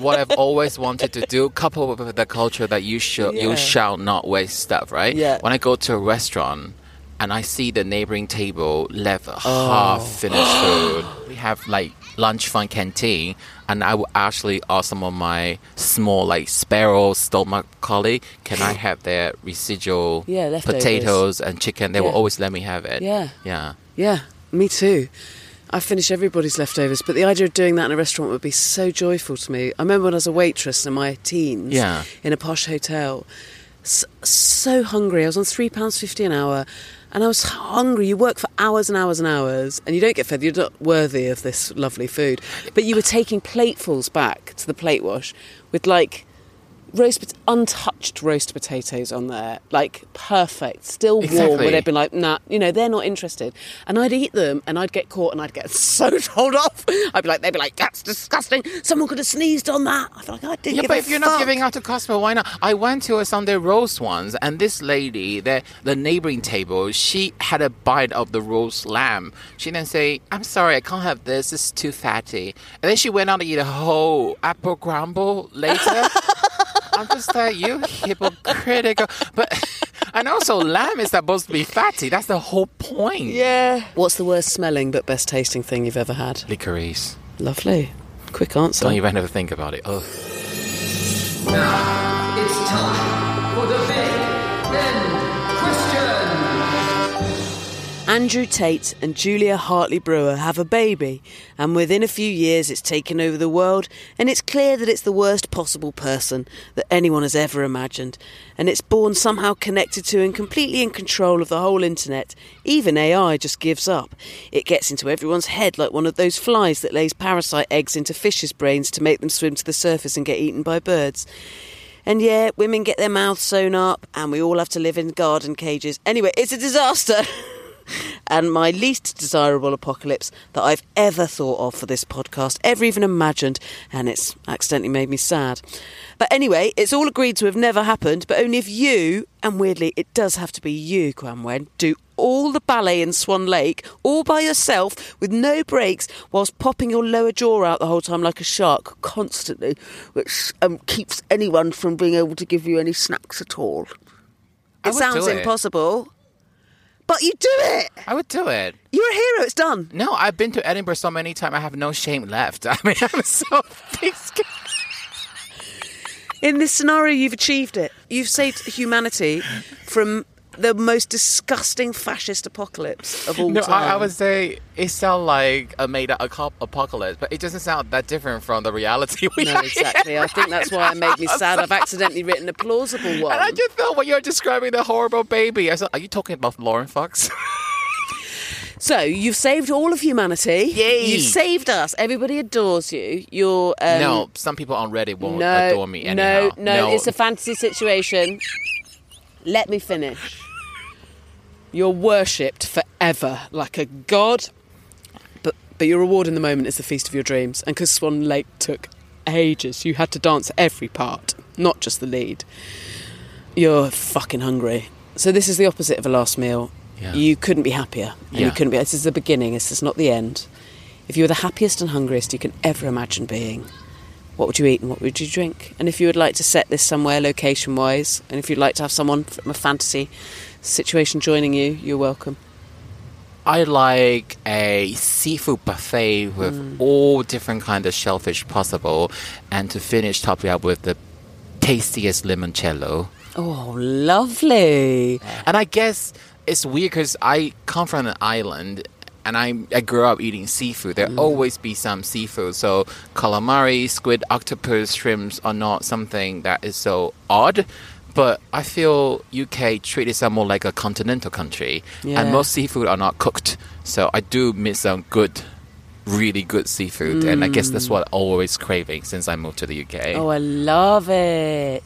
[SPEAKER 3] What I've always wanted to do, coupled with the culture that you should
[SPEAKER 1] Yeah.
[SPEAKER 3] you shall not waste stuff, right?
[SPEAKER 1] Yeah.
[SPEAKER 3] When I go to a restaurant and I see the neighboring table left
[SPEAKER 1] Oh.
[SPEAKER 3] half finished food, we have like lunch fun canteen, and I will actually ask some of my small like sparrow stomach colleague, can I have their residual
[SPEAKER 1] Yeah,
[SPEAKER 3] potatoes and chicken? They will always let me have it.
[SPEAKER 1] Yeah.
[SPEAKER 3] Yeah.
[SPEAKER 1] Yeah, me too. I finish everybody's leftovers, but the idea of doing that in a restaurant would be so joyful to me. I remember when I was a waitress in my teens
[SPEAKER 3] Yeah.
[SPEAKER 1] in a posh hotel, s- so hungry. I was on £3.50 an hour and I was hungry. You work for hours and hours and hours and you don't get fed. You're not worthy of this lovely food. But you were taking platefuls back to the plate wash with like roast untouched roast potatoes on there, like perfect, still warm.
[SPEAKER 3] Exactly.
[SPEAKER 1] Where they'd been like, nah, you know, they're not interested. And I'd eat them, and I'd get caught, and I'd get so told off. I'd be like, they'd be like, that's disgusting. Someone could have sneezed on that. I'd be like, I didn't
[SPEAKER 3] Yeah,
[SPEAKER 1] give
[SPEAKER 3] but if you're not giving out to customer, why not? I went to a Sunday roast once, and this lady, the the neighboring table, she had a bite of the roast lamb. She then say, "I'm sorry, I can't have this. It's too fatty." And then she went out to eat a whole apple crumble later. I'm just like you hypocritical. But and also lamb is supposed to be fatty. That's the whole point.
[SPEAKER 1] Yeah. What's the worst smelling but best tasting thing you've ever had?
[SPEAKER 3] Licorice.
[SPEAKER 1] Lovely. Quick answer.
[SPEAKER 3] Don't even have to think about it. Oh.
[SPEAKER 8] Now it's time
[SPEAKER 1] Andrew Tate and Julia Hartley Brewer have a baby, and within a few years it's taken over the world, and it's clear that it's the worst possible person that anyone has ever imagined. And it's born somehow connected to and completely in control of the whole internet. Even AI just gives up. It gets into everyone's head like one of those flies that lays parasite eggs into fishes' brains to make them swim to the surface and get eaten by birds. And yeah, women get their mouths sewn up, and we all have to live in garden cages. Anyway, it's a disaster. and my least desirable apocalypse that I've ever thought of for this podcast, ever even imagined, and it's accidentally made me sad. But anyway, it's all agreed to have never happened, but only if you, and weirdly, it does have to be you, Kuan-Wen, do all the ballet in Swan Lake all by yourself with no breaks whilst popping your lower jaw out the whole time like a shark constantly, which um, keeps anyone from being able to give you any snacks at all. It sounds
[SPEAKER 3] impossible. it.
[SPEAKER 1] But you do it.
[SPEAKER 3] I would do it.
[SPEAKER 1] You're a hero. It's done.
[SPEAKER 3] No, I've been to Edinburgh so many times. I have no shame left. I mean, I'm so.
[SPEAKER 1] In this scenario, you've achieved it. You've saved humanity from the most disgusting fascist apocalypse of all
[SPEAKER 3] No,
[SPEAKER 1] time.
[SPEAKER 3] I, I would say it sounds like a made up apocalypse, but it doesn't sound that different from the reality we
[SPEAKER 1] No, exactly. I think that's why it made me sad. I've accidentally written a plausible one.
[SPEAKER 3] And I just thought when you're describing the horrible baby, I was like, are you talking about Laurence Fox?
[SPEAKER 1] So you've saved all of humanity.
[SPEAKER 3] Yay.
[SPEAKER 1] You've saved us. Everybody adores you. You're um,
[SPEAKER 3] no, some people on Reddit won't
[SPEAKER 1] no,
[SPEAKER 3] adore me anyhow.
[SPEAKER 1] No, no, it's a fantasy situation. Let me finish. You're worshipped forever like a god, but but your reward in the moment is the feast of your dreams. And because Swan Lake took ages, you had to dance every part, not just the lead. You're fucking hungry. So this is the opposite of a last meal.
[SPEAKER 3] Yeah.
[SPEAKER 1] You couldn't be happier. And you couldn't be. This is the beginning. This is not the end. If you were the happiest and hungriest you can ever imagine being, what would you eat and what would you drink? And if you would like to set this somewhere location wise, and if you'd like to have someone from a fantasy situation joining you, you're welcome.
[SPEAKER 3] I like a seafood buffet with
[SPEAKER 1] Mm.
[SPEAKER 3] all different kind of shellfish possible, and to finish, top it up with the tastiest limoncello.
[SPEAKER 1] Oh, lovely.
[SPEAKER 3] And I guess it's weird because I come from an island and I, I grew up eating seafood. There
[SPEAKER 1] Mm.
[SPEAKER 3] always be some seafood. So calamari, squid, octopus, shrimps are not something that is so odd. But I feel UK treat itself more like a continental country,
[SPEAKER 1] Yeah.
[SPEAKER 3] and most seafood are not cooked. So I do miss some good, really good seafood, and I guess that's mm. what I'm always craving since I moved to the UK.
[SPEAKER 1] Oh, I love it.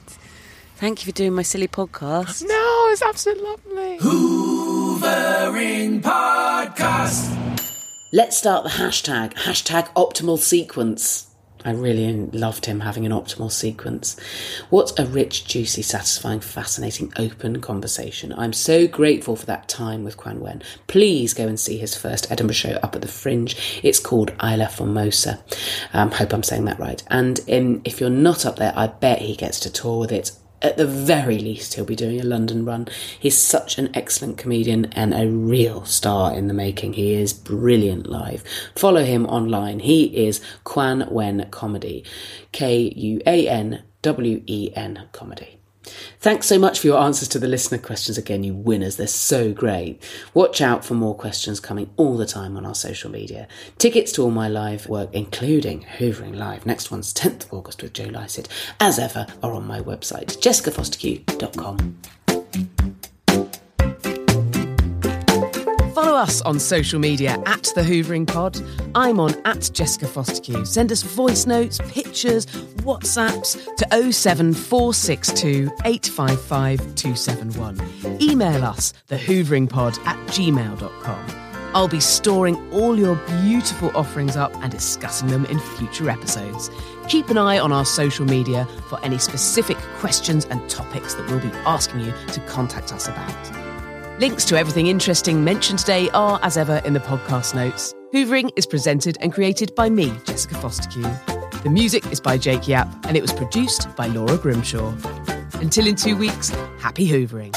[SPEAKER 1] Thank you for doing my silly podcast.
[SPEAKER 3] No, it's absolutely lovely.
[SPEAKER 8] Hoovering Podcast.
[SPEAKER 2] Let's start the hashtag, hashtag optimal sequence. I really loved him having an optimal sequence. What a rich, juicy, satisfying, fascinating, open conversation. I'm so grateful for that time with Kuan-Wen. Please go and see his first Edinburgh show up at the Fringe. It's called Ilha Formosa. Um, hope I'm saying that right. And um, if you're not up there, I bet he gets to tour with it at the very least, he'll be doing a London run. He's such an excellent comedian and a real star in the making. He is brilliant live. Follow him online. He is Kuan Wen Comedy. K U A N W E N Comedy. Thanks so much for your answers to the listener questions again, you winners. They're so great. Watch out for more questions coming all the time on our social media. Tickets to all my live work, including Hoovering Live, next one's 10th of August with Joe Lycett, as ever, are on my website, jessicafostekew.com.
[SPEAKER 9] Follow us on social media at The Hoovering Pod. I'm on at Jessica Fostekew. Send us voice notes, pictures, WhatsApps to 07462 855 271. Email us, thehooveringpod at gmail.com. I'll be storing all your beautiful offerings up and discussing them in future episodes. Keep an eye on our social media for any specific questions and topics that we'll be asking you to contact us about. Links to everything interesting mentioned today are, as ever, in the podcast notes. Hoovering is presented and created by me, Jessica Fostekew. The music is by Jake Yapp and it was produced by Laura Grimshaw. Until in two weeks, happy hoovering.